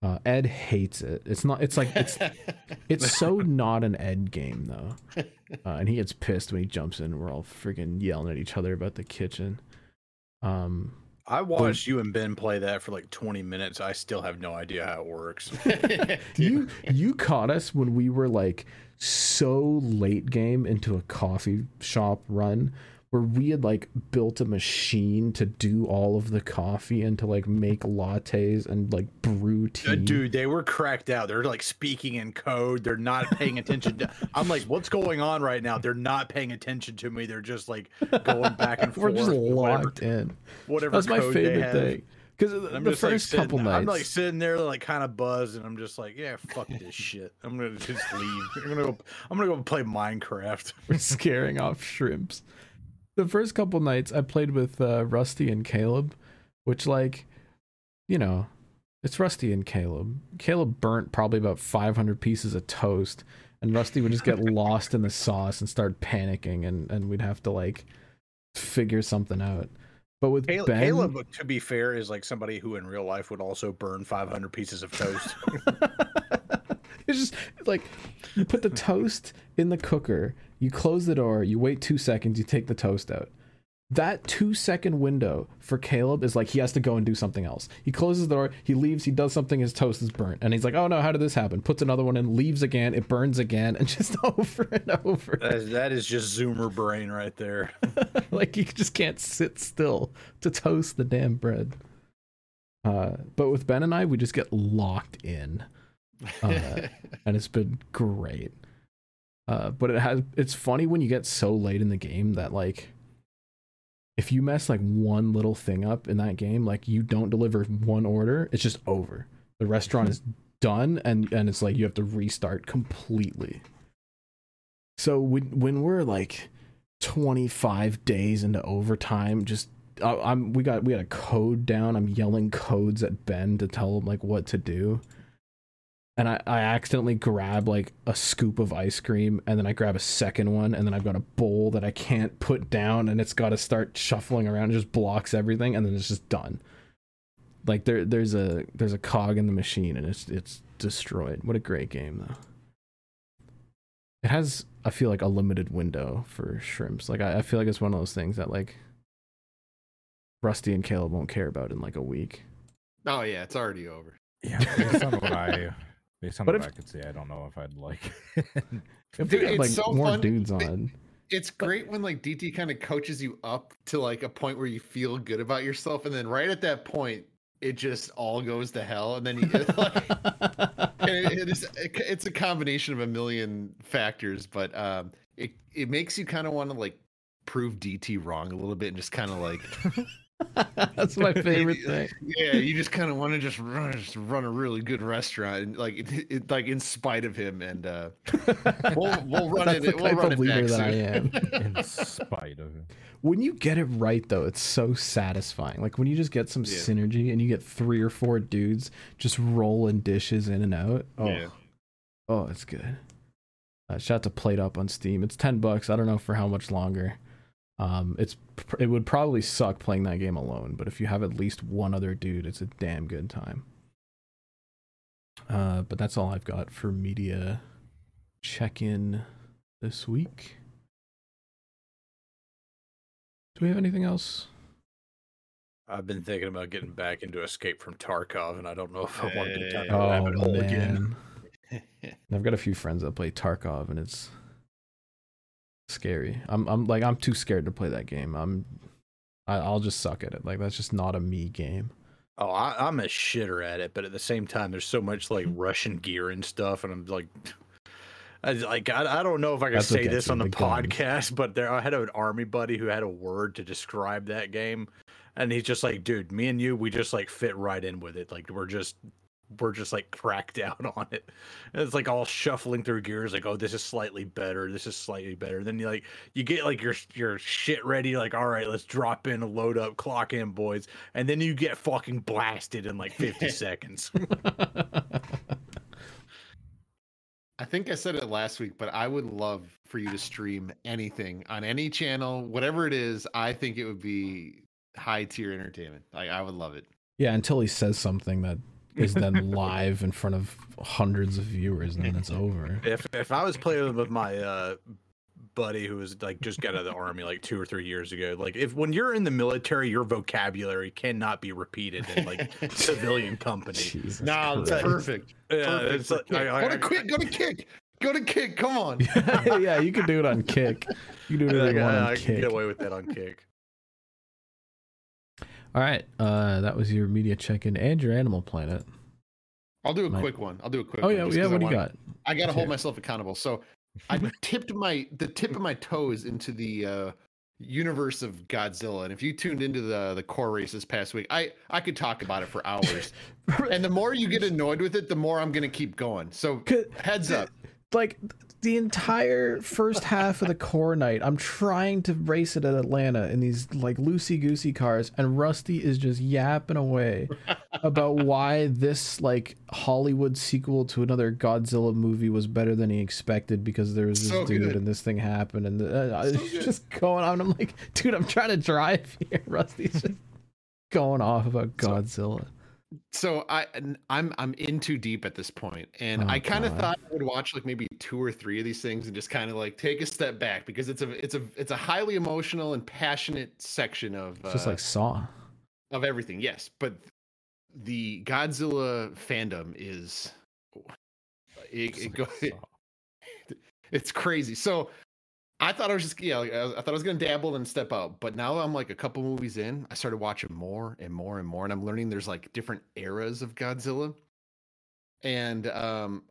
Uh, Ed hates it. It's not. It's like it's it's so not an Ed game though, uh, and he gets pissed when he jumps in. and We're all freaking yelling at each other about the kitchen. Um, I watched you and Ben play that for like 20 minutes. I still have no idea how it works. you you caught us when we were like so late game into a coffee shop run where we had like built a machine to do all of the coffee and to like make lattes and like brew tea. Dude, they were cracked out. They're like speaking in code. They're not paying attention to. I'm like, what's going on right now? They're not paying attention to me. They're just like going back and we're forth. just with whatever, locked in. whatever That's my favorite thing. Because the just like first sitting, couple nights, I'm like sitting there like kind of buzzed, and I'm just like, yeah, fuck this shit. I'm gonna just leave. I'm gonna go. I'm gonna go play Minecraft. we're scaring off shrimps. The first couple nights I played with uh, Rusty and Caleb, which like, you know, it's Rusty and Caleb. Caleb burnt probably about 500 pieces of toast, and Rusty would just get lost in the sauce and start panicking, and and we'd have to like figure something out. But with Caleb, Ben, Caleb, to be fair, is like somebody who in real life would also burn 500 pieces of toast. it's it's just like you put the toast in the cooker, you close the door, you wait two seconds, you take the toast out. That two second window for Caleb is like he has to go and do something else. He closes the door, he leaves, he does something, his toast is burnt. And he's like, oh no, how did this happen? Puts another one in, leaves again, it burns again, and just over and over. That is, that is just Zoomer brain right there. like you just can't sit still to toast the damn bread. Uh, but with Ben and I, we just get locked in, uh, and it's been great. Uh, but it has it's funny when you get so late in the game that like if you mess like one little thing up in that game, like you don't deliver one order, it's just over. The restaurant is done and and it's like you have to restart completely. So when when we're like 25 days into overtime just I, I'm we got we got a code down. I'm yelling codes at Ben to tell him like what to do. And I, I accidentally grab like a scoop of ice cream and then I grab a second one and then I've got a bowl that I can't put down and it's got to start shuffling around. It just blocks everything and then it's just done. Like there there's a there's a cog in the machine and it's it's destroyed. What a great game though. It has I feel like a limited window for shrimps. Like I, I feel like it's one of those things that like Rusty and Caleb won't care about in like a week. oh yeah, it's already over. Yeah, based on what I based on But what if- I could see, I don't know if I'd like. If Dude, we had it's like so more fun. dudes on, It's great when like DT kind of coaches you up to like a point where you feel good about yourself, and then right at that point, it just all goes to hell, and then you like, and it, it is it's a combination of a million factors, but um, it it makes you kind of want to like prove DT wrong a little bit and just kind of like that's my favorite thing. yeah, you just kind of want to just run just run a really good restaurant, and like it, it, like in spite of him, and uh, we'll we'll run That's it. the We'll of leader that I am. in spite of him. when you get it right though it's so satisfying like when you just get some Yeah. synergy and you get three or four dudes just rolling dishes in and out oh Yeah. oh it's good uh, shout out to plate up on steam it's 10 bucks i don't know for how much longer um it's it would probably suck playing that game alone but if you have at least one other dude it's a damn good time uh but that's all i've got for media check-in this week do we have anything else I've been thinking about getting back into Escape from Tarkov, and I don't know if I want to get down Hey. that Oh hole again. I've got a few friends that play Tarkov, and it's scary. I'm I'm like I'm too scared to play that game. I'm I, I'll just suck at it. Like that's just not a me game. Oh, I, I'm a shitter at it, but at the same time, there's so much like Mm-hmm. Russian gear and stuff, and I'm like, I, like I, I don't know if I can That's say this on the, the podcast, but there I had an army buddy who had a word to describe that game, and he's just like, dude, me and you, we just like fit right in with it. Like we're just we're just like cracked out on it. And it's like all shuffling through gears, like, oh, this is slightly better, this is slightly better. Then you like you get like your your shit ready, like, all right, let's drop in, load up, clock in, boys, and then you get fucking blasted in like 50 seconds. I think I said it last week, but I would love for you to stream anything on any channel, whatever it is. I think it would be high tier entertainment. Like I would love it. Yeah, until he says something that is then live in front of hundreds of viewers, and then it's over. if if I was playing with my uh buddy who was like just got out of the army like two or three years ago, like if when you're in the military, your vocabulary cannot be repeated in like civilian company. Jesus No, that's Christ. perfect. Yeah, Perfect it's like, kick. I- I- go to I- quick. Go to kick. Go to kick. Come on. yeah, you can do it on Kick. You can do like, whatever you I, on can get away with that on kick. All right, uh, that was your media check-in and your Animal Planet. I'll do a quick one. I'll do a quick. Oh one, yeah, yeah. 'cause I What do you got? I gotta hold myself accountable. So I tipped my the tip of my toes into the uh, universe of Godzilla, and if you tuned into the the core race this past week, I I could talk about it for hours. and the more you get annoyed with it, the more I'm gonna keep going. So heads up. like the entire first half of the core night i'm trying to race it at atlanta in these like loosey goosey cars and rusty is just yapping away about why this like hollywood sequel to another godzilla movie was better than he expected because there was this So dude good. and this thing happened and uh, So just going on. I'm like dude i'm trying to drive here. Rusty's just going off about godzilla so I I'm I'm in too deep at this point, and Oh, I kind of thought I would watch like maybe two or three of these things and just kind of like take a step back because it's a it's a it's a highly emotional and passionate section of It's just uh, like Saw. of everything. Yes, but the Godzilla fandom is it, it go, it's crazy. So I thought I was just yeah, I thought I was gonna dabble and step out, but now I'm like a couple movies in. I started watching more and more and more, and I'm learning there's like different eras of Godzilla, and um,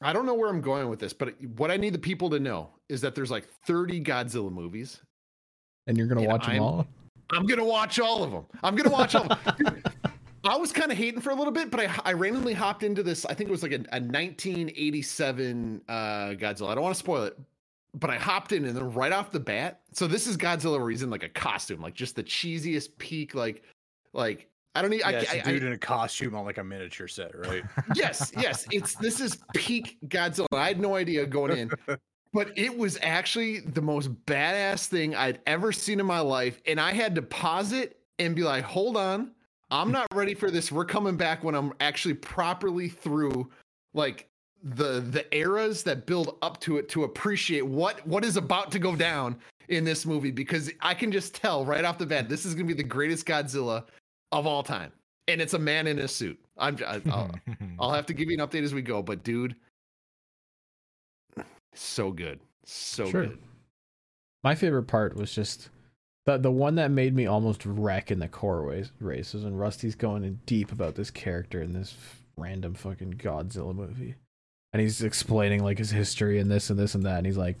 I don't know where I'm going with this, but what I need the people to know is that there's like 30 Godzilla movies. And you're gonna watch them I'm- all? I'm gonna watch all of them. I'm gonna watch all. Of them. I was kind of hating for a little bit, but I, I randomly hopped into this. I think it was like a, a 1987 uh, Godzilla. I don't want to spoil it, but I hopped in and then right off the bat. So this is Godzilla where he's in like a costume, like just the cheesiest peak, like like I don't need. Yeah, I, it's I, a dude in a costume on like a miniature set, right? yes, yes. It's this is peak Godzilla. I had no idea going in, but it was actually the most badass thing I'd ever seen in my life. And I had to pause it and be like, hold on, I'm not ready for this. We're coming back when I'm actually properly through like the the eras that build up to it to appreciate what what is about to go down in this movie because I can just tell right off the bat this is gonna be the greatest Godzilla of all time. And it's a man in a suit. I'm I, I'll, I'll have to give you an update as we go, but dude, so good, so Sure. good. My favorite part was just the the one that made me almost wreck in the core race, race was Rusty's going in deep about this character in this random fucking Godzilla movie, and he's explaining like his history and this and this and that, and he's like,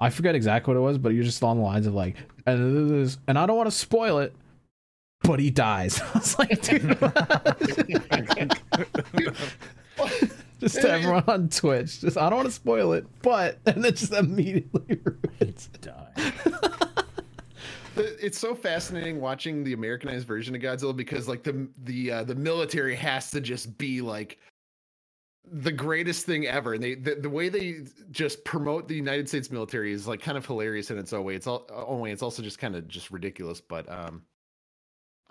I forget exactly what it was, but you're just on the lines of like, and this, and I don't want to spoil it, but he dies. I was like, dude. just to everyone on Twitch, just I don't want to spoil it, but and then just immediately ruins it. The- It's so fascinating watching the Americanized version of Godzilla because like the the uh, the military has to just be like the greatest thing ever, and they the, the way they just promote the United States military is like kind of hilarious in its own way. It's all own way. It's also just kind of just ridiculous, but um.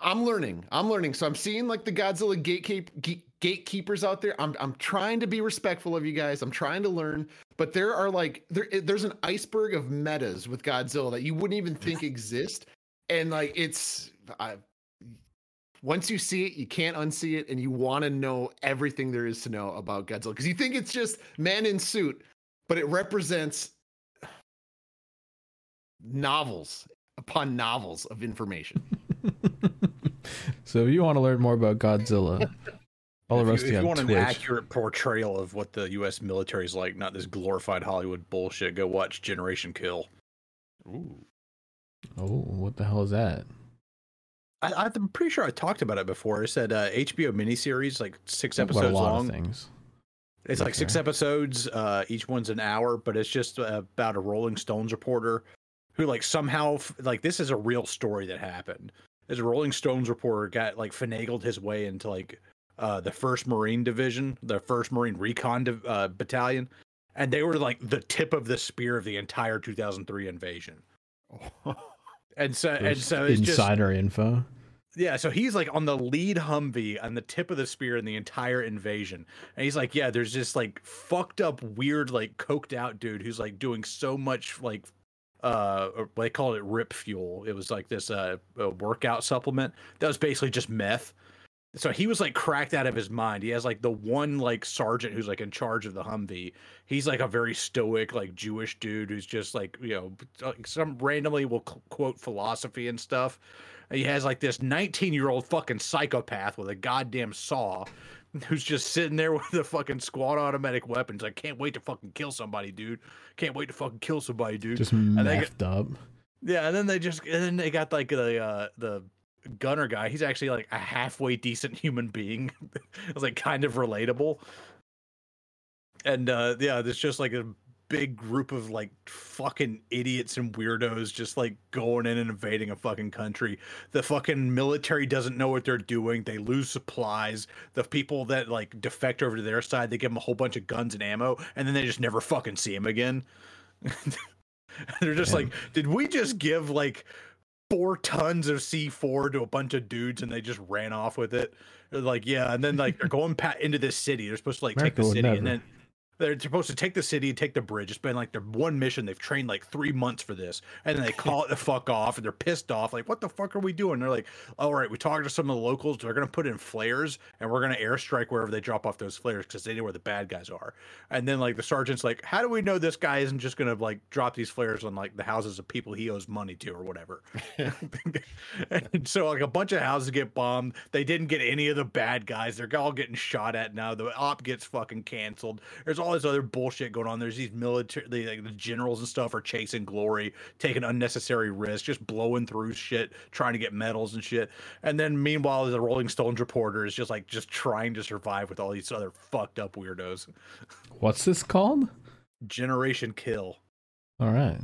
I'm learning. I'm learning. So I'm seeing like the Godzilla gatekeep, gatekeepers out there. I'm I'm trying to be respectful of you guys. I'm trying to learn, but there are like there there's an iceberg of metas with Godzilla that you wouldn't even think exist, and like it's I, once you see it, you can't unsee it, and you want to know everything there is to know about Godzilla because you think it's just man in suit, but it represents novels upon novels of information. so if you want to learn more about Godzilla, all if the you, rest if of you you on want an accurate portrayal of what the U.S. military is like, not this glorified Hollywood bullshit, go watch Generation Kill. Ooh. Oh, what the hell is that? I, I'm pretty sure I talked about it before. I said uh, HBO miniseries, like six episodes long. things. It's like six episodes. Uh, each one's an hour, but it's just uh, about a Rolling Stones reporter who, like, somehow, f- like, this is a real story that happened. This Rolling Stones reporter got like finagled his way into like uh, the First Marine Division, the First Marine Recon Div- uh, Battalion, and they were like the tip of the spear of the entire 2003 invasion. And so, and so it's just insider info. yeah, so he's like on the lead Humvee on the tip of the spear in the entire invasion. And he's like, yeah, there's this like fucked up, weird, like coked out dude who's like doing so much like uh they called it rip fuel. It was like this uh a workout supplement that was basically just meth. So he was like cracked out of his mind. He has like the one like sergeant who's like in charge of the Humvee. He's like a very stoic like Jewish dude who's just like, you know, some randomly will quote philosophy and stuff. He has like this 19 year old fucking psychopath with a goddamn saw who's just sitting there with a fucking squad automatic weapons. I can't wait to fucking kill somebody, dude. Can't wait to fucking kill somebody, dude. Just they got- up. yeah, and then they just and then they got like the uh the gunner guy. He's actually like a halfway decent human being. it's like kind of relatable. And uh yeah, there's just like a big group of like fucking idiots and weirdos just like going in and invading a fucking country. The fucking military doesn't know what they're doing. They lose supplies. The people that like defect over to their side, they give them a whole bunch of guns and ammo, and then they just never fucking see them again. they're just Damn. like, did we just give like four tons of C4 to a bunch of dudes and they just ran off with it. They're like, yeah, and then like they're going pa- into this city. They're supposed to like America take the city and then they're supposed to take the city and take the bridge. It's been like their one mission. They've trained like three months for this, and then they call it the fuck off, and they're pissed off. Like, what the fuck are we doing? They're like, all right, we talked to some of the locals. They're gonna put in flares, and we're gonna airstrike wherever they drop off those flares because they know where the bad guys are. And then like the sergeant's like, how do we know this guy isn't just gonna like drop these flares on like the houses of people he owes money to or whatever? and so like a bunch of houses get bombed. They didn't get any of the bad guys. They're all getting shot at now. The op gets fucking canceled. There's all this other bullshit going on. There's these military, the, like the generals and stuff are chasing glory, taking unnecessary risks, just blowing through shit, trying to get medals and shit. And then meanwhile, the Rolling Stones reporter is just like just trying to survive with all these other fucked up weirdos. What's this called? Generation Kill. All right.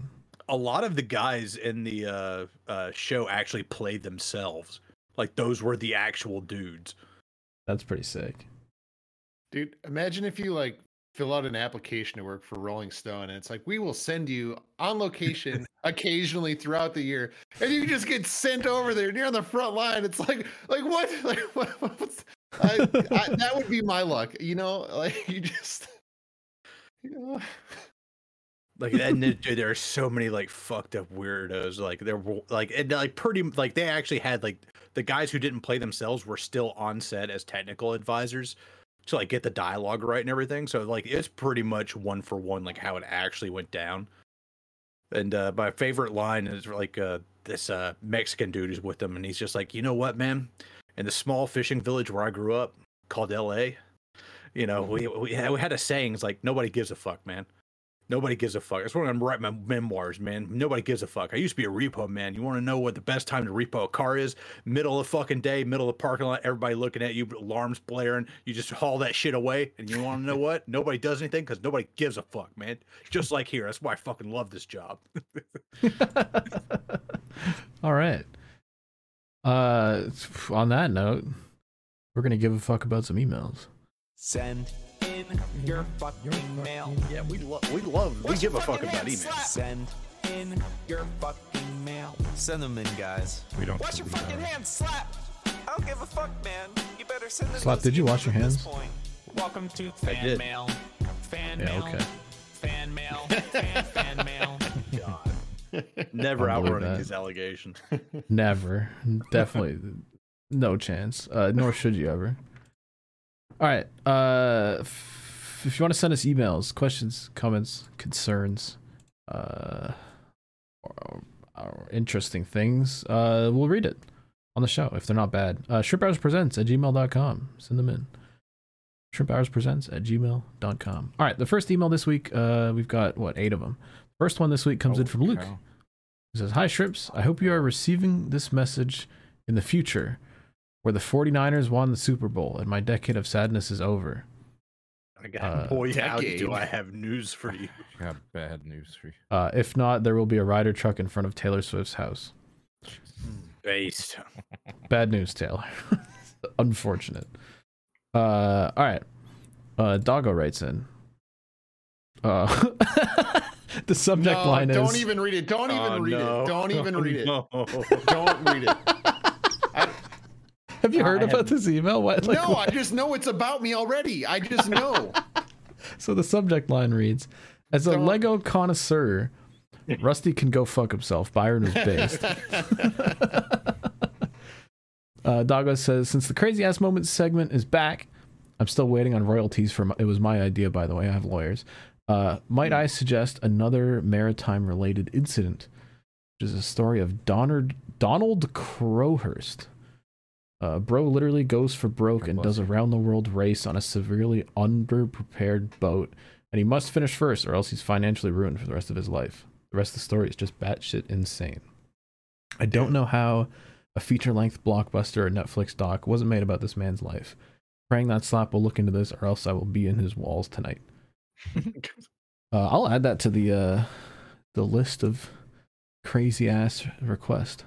a lot of the guys in the uh, uh, show actually played themselves. Like those were the actual dudes. That's pretty sick. Dude, imagine if you like fill out an application to work for Rolling Stone and it's like we will send you on location occasionally throughout the year and you just get sent over there and you're on the front line. It's like like what? Like what what's, I, I, that would be my luck, you know? Like you just you know Like and there, dude, there are so many like fucked up weirdos. Like they're like and like pretty like they actually had like the guys who didn't play themselves were still on set as technical advisors to like get the dialogue right and everything. So like it's pretty much one for one like how it actually went down. And uh my favorite line is like uh this uh Mexican dude is with them and he's just like, "You know what, man? In the small fishing village where I grew up called LA, you know, we we we had a saying it's like nobody gives a fuck, man. Nobody gives a fuck. That's when I'm writing my memoirs, man. Nobody gives a fuck. I used to be a repo man. You want to know what the best time to repo a car is? Middle of the fucking day, middle of the parking lot, everybody looking at you, alarms blaring. You just haul that shit away, and you want to know what? Nobody does anything because nobody gives a fuck, man. Just like here. That's why I fucking love this job. All right. Uh, on that note, we're gonna give a fuck about some emails. Send in your fucking mail. Yeah, we love, we love, we give a fuck about hand emails. slap? Send in your fucking mail. Send them in, guys. We don't. Watch your delete fucking that. hand slap. I don't give a fuck, man. You better send in Slap, did you wash your hands? point. Welcome to fan did. mail. Fan Yeah, mail. okay. Fan mail. Fan, fan mail. Never outrunning that. these allegations. Never, definitely, no chance. Uh, nor should you ever. All right. Uh, f- if you want to send us emails, questions, comments, concerns, uh, or, or interesting things, uh, we'll read it on the show if they're not bad. Uh, Shrimp Hours Presents at gmail.com. Send them in. Shrimp Hours Presents at gmail.com. All right. The first email this week, uh, we've got, what, eight of them. First one this week comes in Holy from Luke. cow. He says, Hi, Shrimps. I hope you are receiving this message in the future where the 49ers won the Super Bowl and my decade of sadness is over. I got, Uh, boy, how do I have news for you? I got bad news for you. Uh, if not, there will be a Ryder truck in front of Taylor Swift's house. Based. Bad news, Taylor. Unfortunate. Uh, all right. Uh, Doggo writes in. Uh, the subject no, line don't is. even read it. Don't even Oh, read no. it. Don't even read it. no. Don't read it. Have you heard I about this email? What? like, no, I just know it's about me already. I just know. So the subject line reads As a Don't- Lego connoisseur, Rusty can go fuck himself. Byron is based. uh, Doggo says, Since the crazy ass moments segment is back, I'm still waiting on royalties for my, it was my idea, by the way. I have lawyers. Uh, might I suggest another maritime related incident, which is a story of Donald, Donald Crowhurst. Uh, bro literally goes for broke and does a round the world race on a severely underprepared boat, and he must finish first, or else he's financially ruined for the rest of his life. The rest of the story is just batshit insane. I don't know how a feature length blockbuster or Netflix doc wasn't made about this man's life. Praying that Slap will look into this, or else I will be in his walls tonight. Uh, I'll add that to the uh, the list of crazy ass request.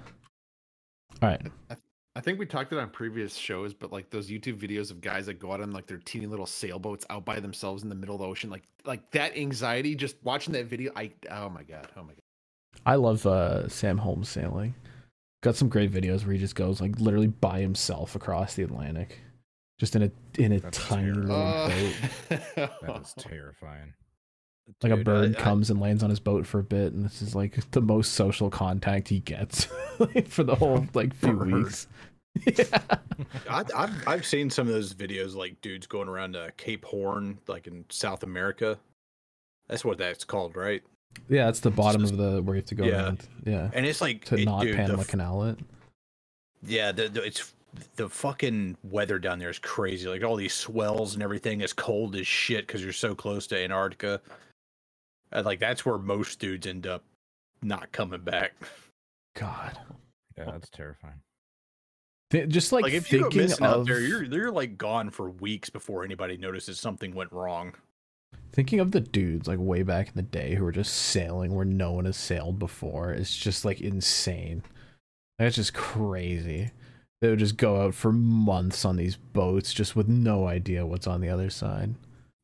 All right. I think we talked it on previous shows, but like those YouTube videos of guys that go out on like their teeny little sailboats out by themselves in the middle of the ocean, like like that anxiety just watching that video. I oh my god, oh my god. I love uh, Sam Holmes sailing. Got some great videos where he just goes like literally by himself across the Atlantic, just in a in a That's tiny terrible. little Uh, boat. That is terrifying. Like a bird I- I- comes and lands on his boat for a bit, and this is like the most social contact he gets for the whole like few Bird. weeks. yeah. I, I've I've seen some of those videos, like dudes going around uh, Cape Horn, like in South America. That's what that's called, right? yeah, that's the bottom just- of the where you have to go Yeah. around. Yeah, And it's like to it- not dude, the Panama f- Canal it. Yeah, the, the, it's the fucking weather down there is crazy. Like all these swells and everything is cold as shit because you're so close to Antarctica. And like that's where most dudes end up not coming back. God, Yeah, that's terrifying. Th- just like, Like, if you go thinking missing of out there, you're you're like gone for weeks before anybody notices something went wrong. thinking of the dudes like way back in the day who were just sailing where no one has sailed before. It's just like insane. That's just crazy. They would just go out for months on these boats just with no idea what's on the other side.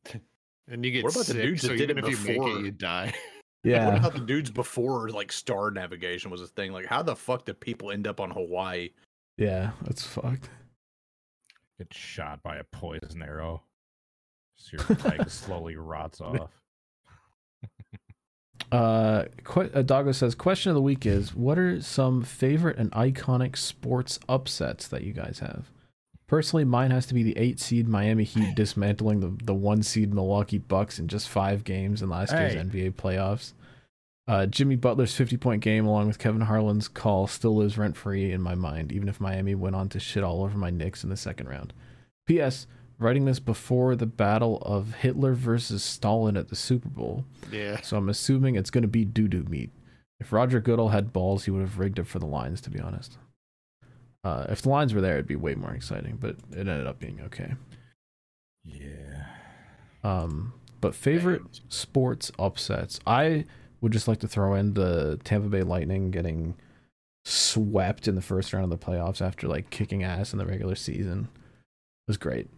and you get What about the dudes so that did even it if you make before? it, you die. What Yeah. about the dudes before like star navigation was a thing? Like how the fuck did people end up on Hawaii? Yeah, that's fucked. Get shot by a poison arrow. So your leg slowly rots off. Uh, que- uh, Doggo says, question of the week is, what are some favorite and iconic sports upsets that you guys have? Personally, mine has to be the eight seed Miami Heat dismantling the, the one seed Milwaukee Bucks in just five games in last year's NBA playoffs. Uh, Jimmy Butler's 50 point game, along with Kevin Harlan's call, still lives rent free in my mind, even if Miami went on to shit all over my Knicks in the second round. P.S. Writing this before the battle of Hitler versus Stalin at the Super Bowl. Yeah. So I'm assuming it's going to be doo doo meat. If Roger Goodell had balls, he would have rigged it for the Lions, to be honest. Uh, if the Lions were there, it'd be way more exciting, but it ended up being okay. Yeah. Um, but favorite sports upsets, I would just like to throw in the Tampa Bay Lightning getting swept in the first round of the playoffs after like kicking ass in the regular season. It was great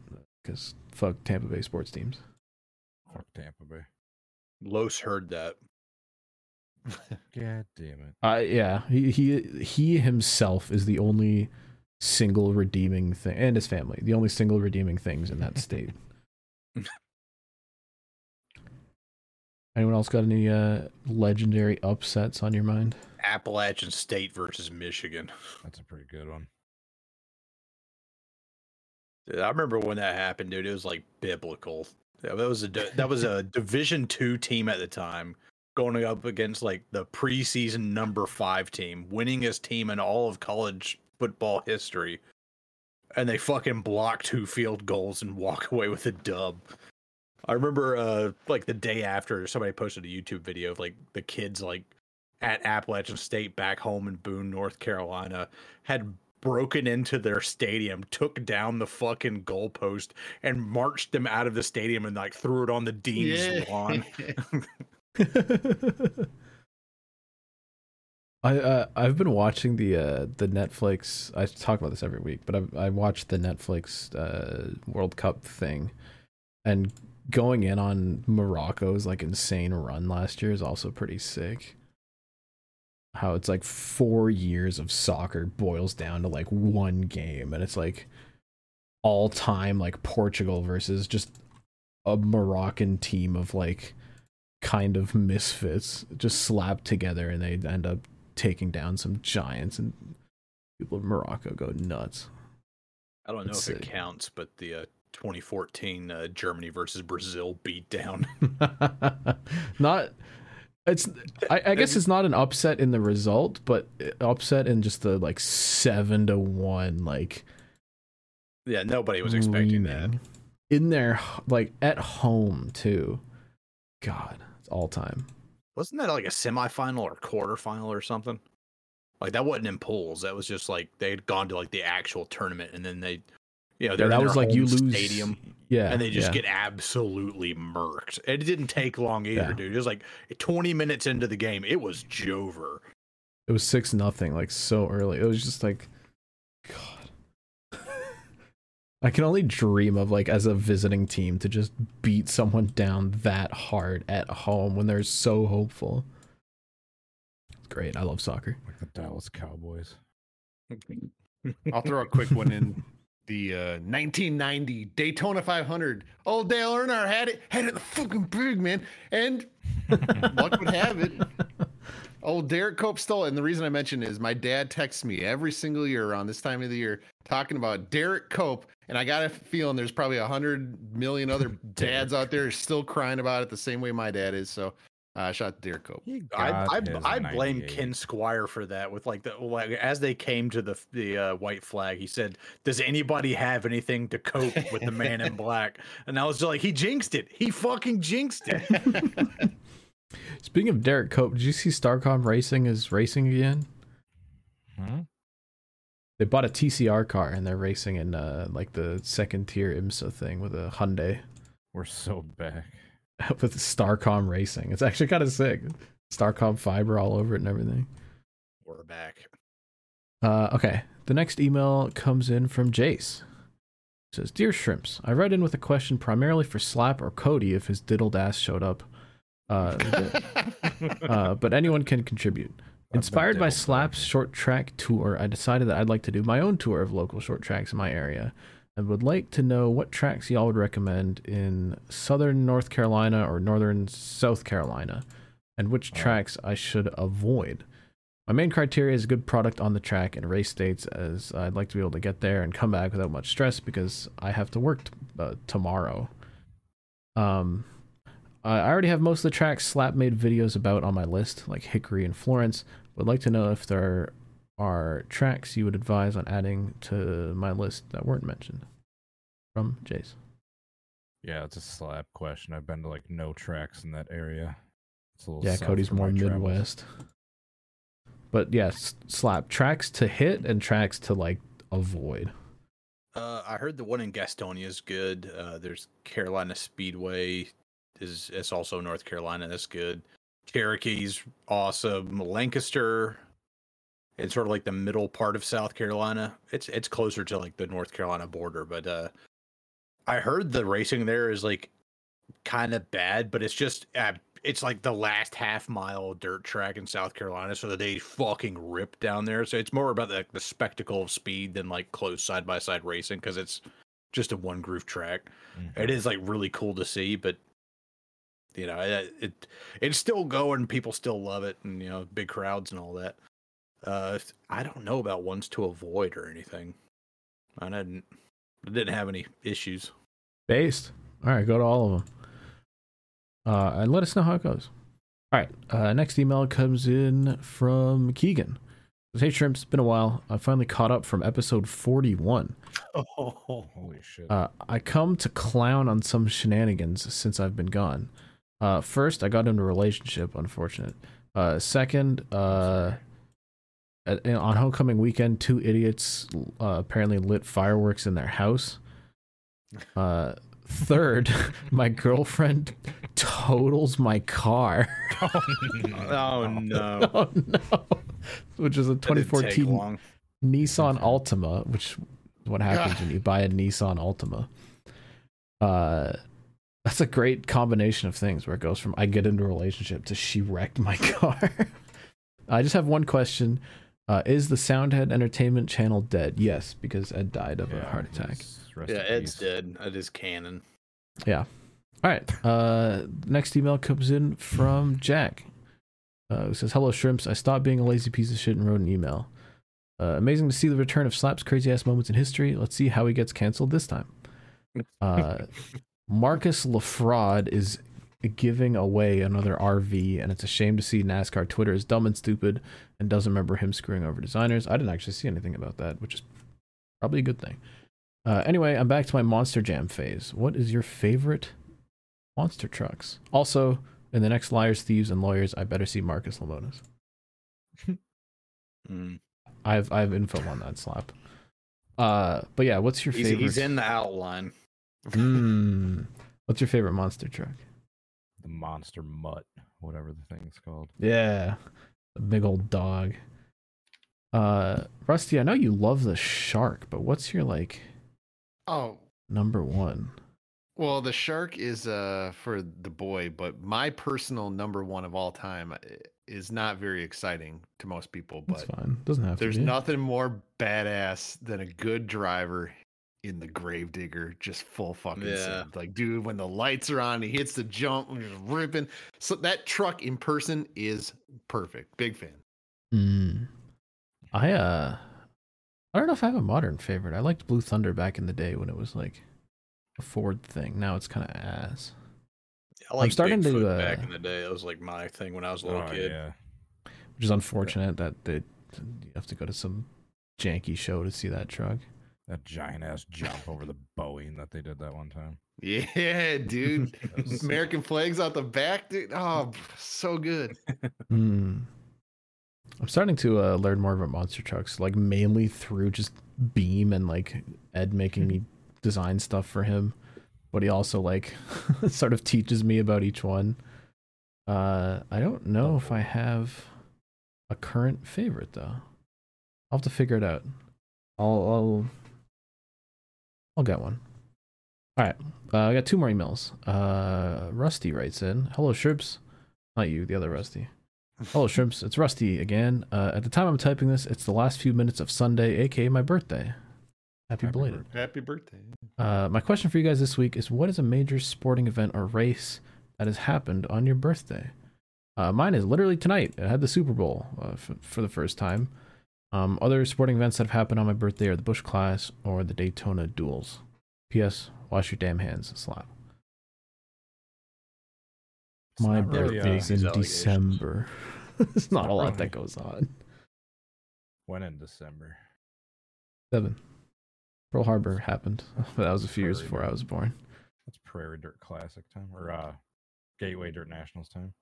because fuck Tampa Bay sports teams. Fuck Tampa Bay. Los heard that. God damn it. Uh, yeah, he he he himself is the only single redeeming thing, and his family, the only single redeeming things in that state. Anyone else got any uh, legendary upsets on your mind? Appalachian State versus Michigan. That's a pretty good one. Dude, I remember when that happened, dude. It was like biblical. That was a that was a Division two team at the time, going up against like the preseason number five team, winningest team in all of college football history, and they fucking block two field goals and walk away with a dub. I remember uh like the day after somebody posted a YouTube video of like the kids like at Appalachian State back home in Boone, North Carolina, had broken into their stadium, took down the fucking goalpost, and marched them out of the stadium and like threw it on the dean's lawn. I uh, I've been watching the uh, the Netflix. I talk about this every week, but I've I watched the Netflix uh, World Cup thing, and going in on Morocco's like insane run last year is also pretty sick. How it's like four years of soccer boils down to like one game, and it's like all time like Portugal versus just a Moroccan team of like kind of misfits just slapped together and they end up taking down some giants and people in Morocco go nuts. I don't know Let's if it counts, but the uh, 2014 uh, Germany versus Brazil beatdown. not it's I, I guess it's not an upset in the result, but upset in just the like seven to one like yeah, nobody was expecting that. in there like at home too. God, it's all time. Wasn't that like a semifinal or quarterfinal or something? Like that wasn't in pools. That was just like they had gone to like the actual tournament and then they, you know, Yeah, they're that in was their like you lose stadium Yeah, and they just yeah. get absolutely murked. It didn't take long either, Yeah. dude. It was like 20 minutes into the game, it was Jover. It was six nothing, like so early. It was just like, God. I can only dream of like as a visiting team to just beat someone down that hard at home when they're so hopeful. It's great. I love soccer. Like the Dallas Cowboys. I'll throw a quick one in. The uh, 1990 Daytona 500. Old Dale Earnhardt had it, had it in the fucking brig, man. And luck would have it. Old Derrike Cope stole it. And the reason I mention is my dad texts me every single year around this time of the year talking about Derrike Cope. And I got a feeling there's probably a hundred million other dads out there still crying about it the same way my dad is. So uh, shot out to Derrike Cope. I, I, I blame Ken Squier for that. With like the like as they came to the the uh, white flag, he said, "Does anybody have anything to cope with the man in black?" And I was just like, "He jinxed it. He fucking jinxed it." Speaking of Derrike Cope, did you see Starcom Racing is racing again? Hmm? They bought a TCR car and they're racing in uh, like the second tier IMSA thing with a Hyundai We're so back. with Starcom Racing. It's actually kind of sick. Starcom fiber all over it and everything. We're back. Uh, okay. The next email comes in from Jace. It says, Dear Shrimps, I write in with a question primarily for Slap or Cody if his diddled ass showed up. Uh, uh, but anyone can contribute. Inspired by Slap's short track tour, I decided that I'd like to do my own tour of local short tracks in my area and would like to know what tracks y'all would recommend in southern North Carolina or northern South Carolina and which tracks I should avoid. My main criteria is a good product on the track and race dates, as I'd like to be able to get there and come back without much stress because I have to work t- uh, tomorrow. Um, I I already have most of the tracks Slap made videos about on my list, like Hickory and Florence. Would like to know if there are tracks you would advise on adding to my list that weren't mentioned. From Jace. Yeah, it's a slap question. I've been to like no tracks in that area. It's a little Yeah, Cody's more my travels. Midwest. But yes, Slap tracks to hit and tracks to like avoid. Uh, I heard the one in Gastonia is good. Uh, there's Carolina Speedway is it's also North Carolina. That's good. Cherokee's awesome. Lancaster, it's sort of like the middle part of South Carolina. It's it's closer to like the North Carolina border, but uh, I heard the racing there is like kind of bad, but it's just uh, it's like the last half mile dirt track in South Carolina, so that they fucking rip down there. So it's more about the, the spectacle of speed than like close side by side racing because it's just a one groove track. Mhm. It is like really cool to see, but you know it, it it's still going. People still love it, and you know big crowds and all that. Uh, I don't know about ones to avoid or anything. I didn't I didn't have any issues. Based. All right, go to all of them. Uh, and let us know how it goes. All right. Uh, next email comes in from Keegan. Says, Hey, Shrimps, been a while. I finally caught up from episode 41. Oh, Holy shit. Uh, I come to clown on some shenanigans since I've been gone. Uh, first, I got into a relationship, unfortunate. Uh, second, uh, at, on homecoming weekend, two idiots uh, apparently lit fireworks in their house. Uh, third, my girlfriend totals my car. Oh no! oh no! Which is a That didn't take 2014. Nissan Altima, which is what happens when you buy a Nissan Altima. Uh, that's a great combination of things where it goes from I get into a relationship to she wrecked my car. I just have one question: uh, Is the Soundhead Entertainment Channel dead? Yes, because Ed died of a heart attack. Yeah, Ed's peace. dead. It is canon. Yeah. All right. Uh, next email comes in from Jack. Uh, who says, "Hello, shrimps. I stopped being a lazy piece of shit and wrote an email. Uh, amazing to see the return of Slap's crazy ass moments in history. Let's see how he gets canceled this time. Uh, Marcus Lafraud is giving away another RV, and it's a shame to see NASCAR Twitter is dumb and stupid and doesn't remember him screwing over designers. I didn't actually see anything about that, which is probably a good thing. Uh, anyway, I'm back to my Monster Jam phase. What is your favorite monster trucks? Also, in the next Liars, Thieves, and Lawyers, I better see Marcus Lemonis. Mm. I have I have info on that slap. Uh, but yeah, what's your He's, favorite? he's in the outline. Mm, what's your favorite monster truck? The monster mutt, whatever the thing's called. Yeah, the big old dog. Uh, Rusty, I know you love the shark, but what's your like Oh, number one? well, the shark is uh for the boy, but my personal number one of all time, is not very exciting to most people, That's fine. Doesn't have there's to be. nothing more badass than a good driver in the Gravedigger, just full fucking Yeah. send. Like, dude, when the lights are on, he hits the jump, and just ripping. So that truck in person is perfect. Big fan. Mm. I uh, I don't know if I have a modern favorite. I liked Blue Thunder back in the day when it was like a Ford thing. Now it's kind of ass. I like starting to, Bigfoot back uh, in the day. That was like my thing when I was a little Oh, kid. yeah. which is unfortunate that they you have to go to some janky show to see that truck. That giant ass jump over the Boeing that they did that one time. Yeah, dude. American flags out the back, dude. Oh, so good. Hmm. I'm starting to uh, learn more about monster trucks, like mainly through just Beam and like Ed making me design stuff for him. But he also like sort of teaches me about each one. Uh, I don't know if I have a current favorite though. I'll have to figure it out. I'll I'll I'll get one. All right, uh, I got two more emails. Uh, Rusty writes in, "Hello, Shrimps." Not you, the other Rusty. Hello, Shrimps. It's Rusty again. Uh, at the time I'm typing this, it's the last few minutes of Sunday, aka my birthday. Happy, Happy belated. birthday. Happy birthday. Uh, my question for you guys this week is: What is a major sporting event or race that has happened on your birthday? Uh, mine is literally tonight. I had the Super Bowl uh, f- for the first time. Um, other sporting events that have happened on my birthday are the Busch Clash or the Daytona Duels. P.S. Wash your damn hands. Slap. It's My not really, uh, birthday's in December. There's not not a lot really. that goes on. when in December. Seven. Pearl Harbor happened. That was a few years Prairie before I was born. That's Prairie Dirt Classic time or uh Gateway Dirt Nationals time.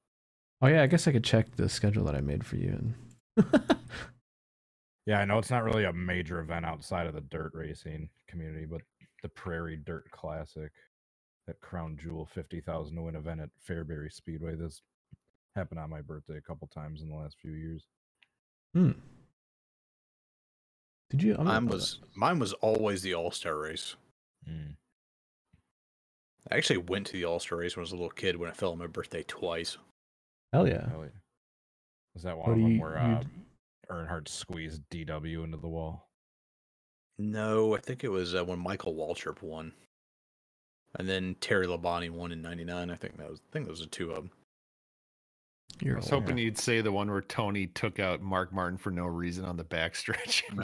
Oh yeah, I guess I could check the schedule that I made for you. And Yeah, I know it's not really a major event outside of the dirt racing community, but the Prairie Dirt Classic, that crown jewel fifty thousand to win event at Fairbury Speedway. This happened on my birthday a couple times in the last few years. hmm. Did you? Mine pull was mine was always the All Star race. Mm. I actually went to the All Star race when I was a little kid when it fell on my birthday twice. Hell yeah. Hell yeah. Was that one What of them you- where you uh, Earnhardt squeezed DW into the wall? No, I think it was uh, when Michael Waltrip won, and then Terry Labonte won in '99. I think that was I think those are two of them. You're I was old. hoping you'd say the one where Tony took out Mark Martin for no reason on the backstretch. No.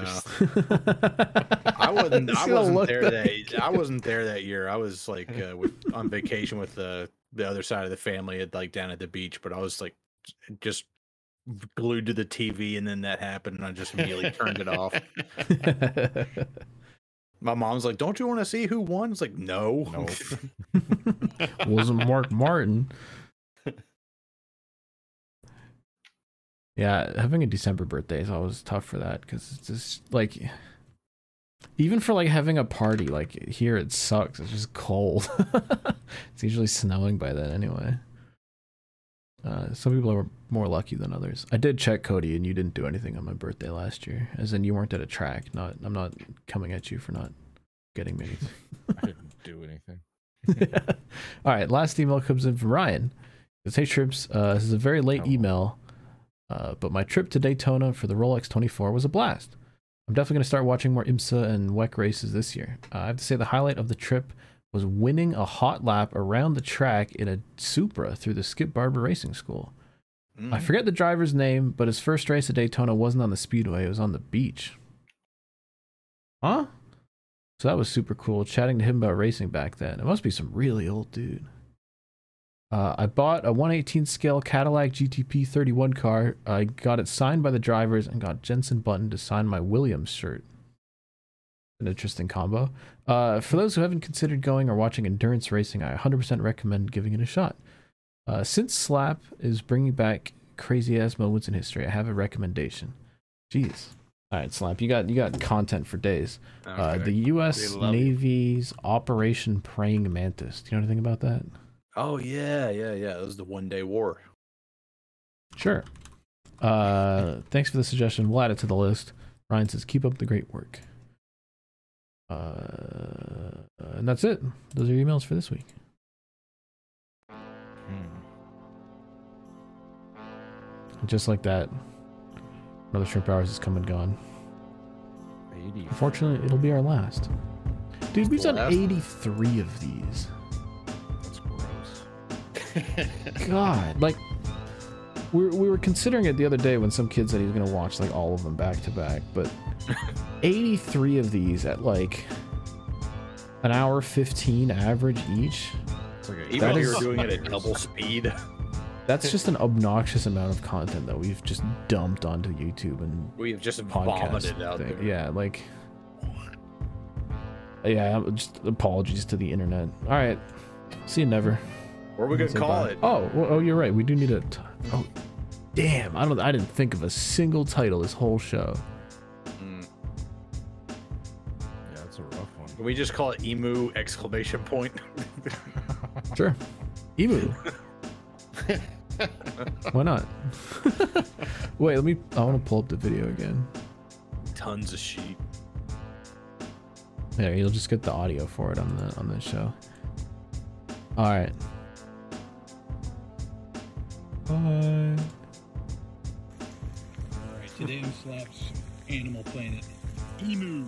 I wasn't. I wasn't look there that- that. I wasn't there that year. I was like uh, with, on vacation with the the other side of the family, at like down at the beach. But I was like just glued to the TV, and then that happened, and I just immediately turned it off. My mom's like, "Don't you want to see who won?" It's like, "No, Nope. Wasn't Mark Martin. Yeah, having a December birthday is always tough for that because it's just like, even for like having a party, like here it sucks. It's just cold. it's usually snowing by then anyway. Uh, some people are more lucky than others. I did check Cody, and you didn't do anything on my birthday last year. As in, you weren't at a track. Not, I'm not coming at you for not getting me anything. I didn't do anything. All right, last email comes in from Ryan. Says, Hey Trips, uh, this is a very late Hello. email, uh, but my trip to Daytona for the Rolex 24 was a blast. I'm definitely going to start watching more IMSA and WEC races this year. Uh, I have to say the highlight of the trip was winning a hot lap around the track in a Supra through the Skip Barber Racing School. I Mhm. forget the driver's name, but his first race at Daytona wasn't on the speedway, it was on the beach. Huh? So that was super cool. Chatting to him about racing back then. It must be some really old dude. Uh, I bought a 118 scale Cadillac GTP 31 car. I got it signed by the drivers and got Jenson Button to sign my Williams shirt. An interesting combo. Uh, for those who haven't considered going or watching endurance racing, I 100% recommend giving it a shot. Uh, since Slap is bringing back crazy ass moments in history, I have a recommendation. Jeez. All right, Slap, you got you got content for days. Uh, the U.S. They you. Navy's Operation Praying Mantis. Do you know anything about that? oh yeah, yeah, yeah. It was the one day war. Sure. Uh, thanks for the suggestion. We'll add it to the list. Ryan says, "Keep up the great work." Uh, and that's it. Those are your emails for this week. Hmm. Just like that, another shrimp hours has come and gone. 80. Unfortunately, it'll be our last. Dude, we've done 83 of these. That's gross. God, like we we were considering it the other day when some kid said he was gonna watch like all of them back to back, but 83 of these at like an hour 15 average each. It's like a, even if you're doing it at double speed, That's just an obnoxious amount of content that we've just dumped onto YouTube and we've just podcast. vomited out thing. there. Yeah, like yeah, just apologies to the internet. All right, see you never. What are we gonna call bye. it? Oh, well, oh, you're right. We do need a. T- oh, damn! I don't. I didn't think of a single title this whole show. Can we just call it emu exclamation point? Sure. Emu. Why not? Wait, let me. I want to pull up the video again. Tons of sheep. There, you'll just get the audio for it on the on the show. All right. Bye. Alright, today on Slaps Animal Planet. Emu.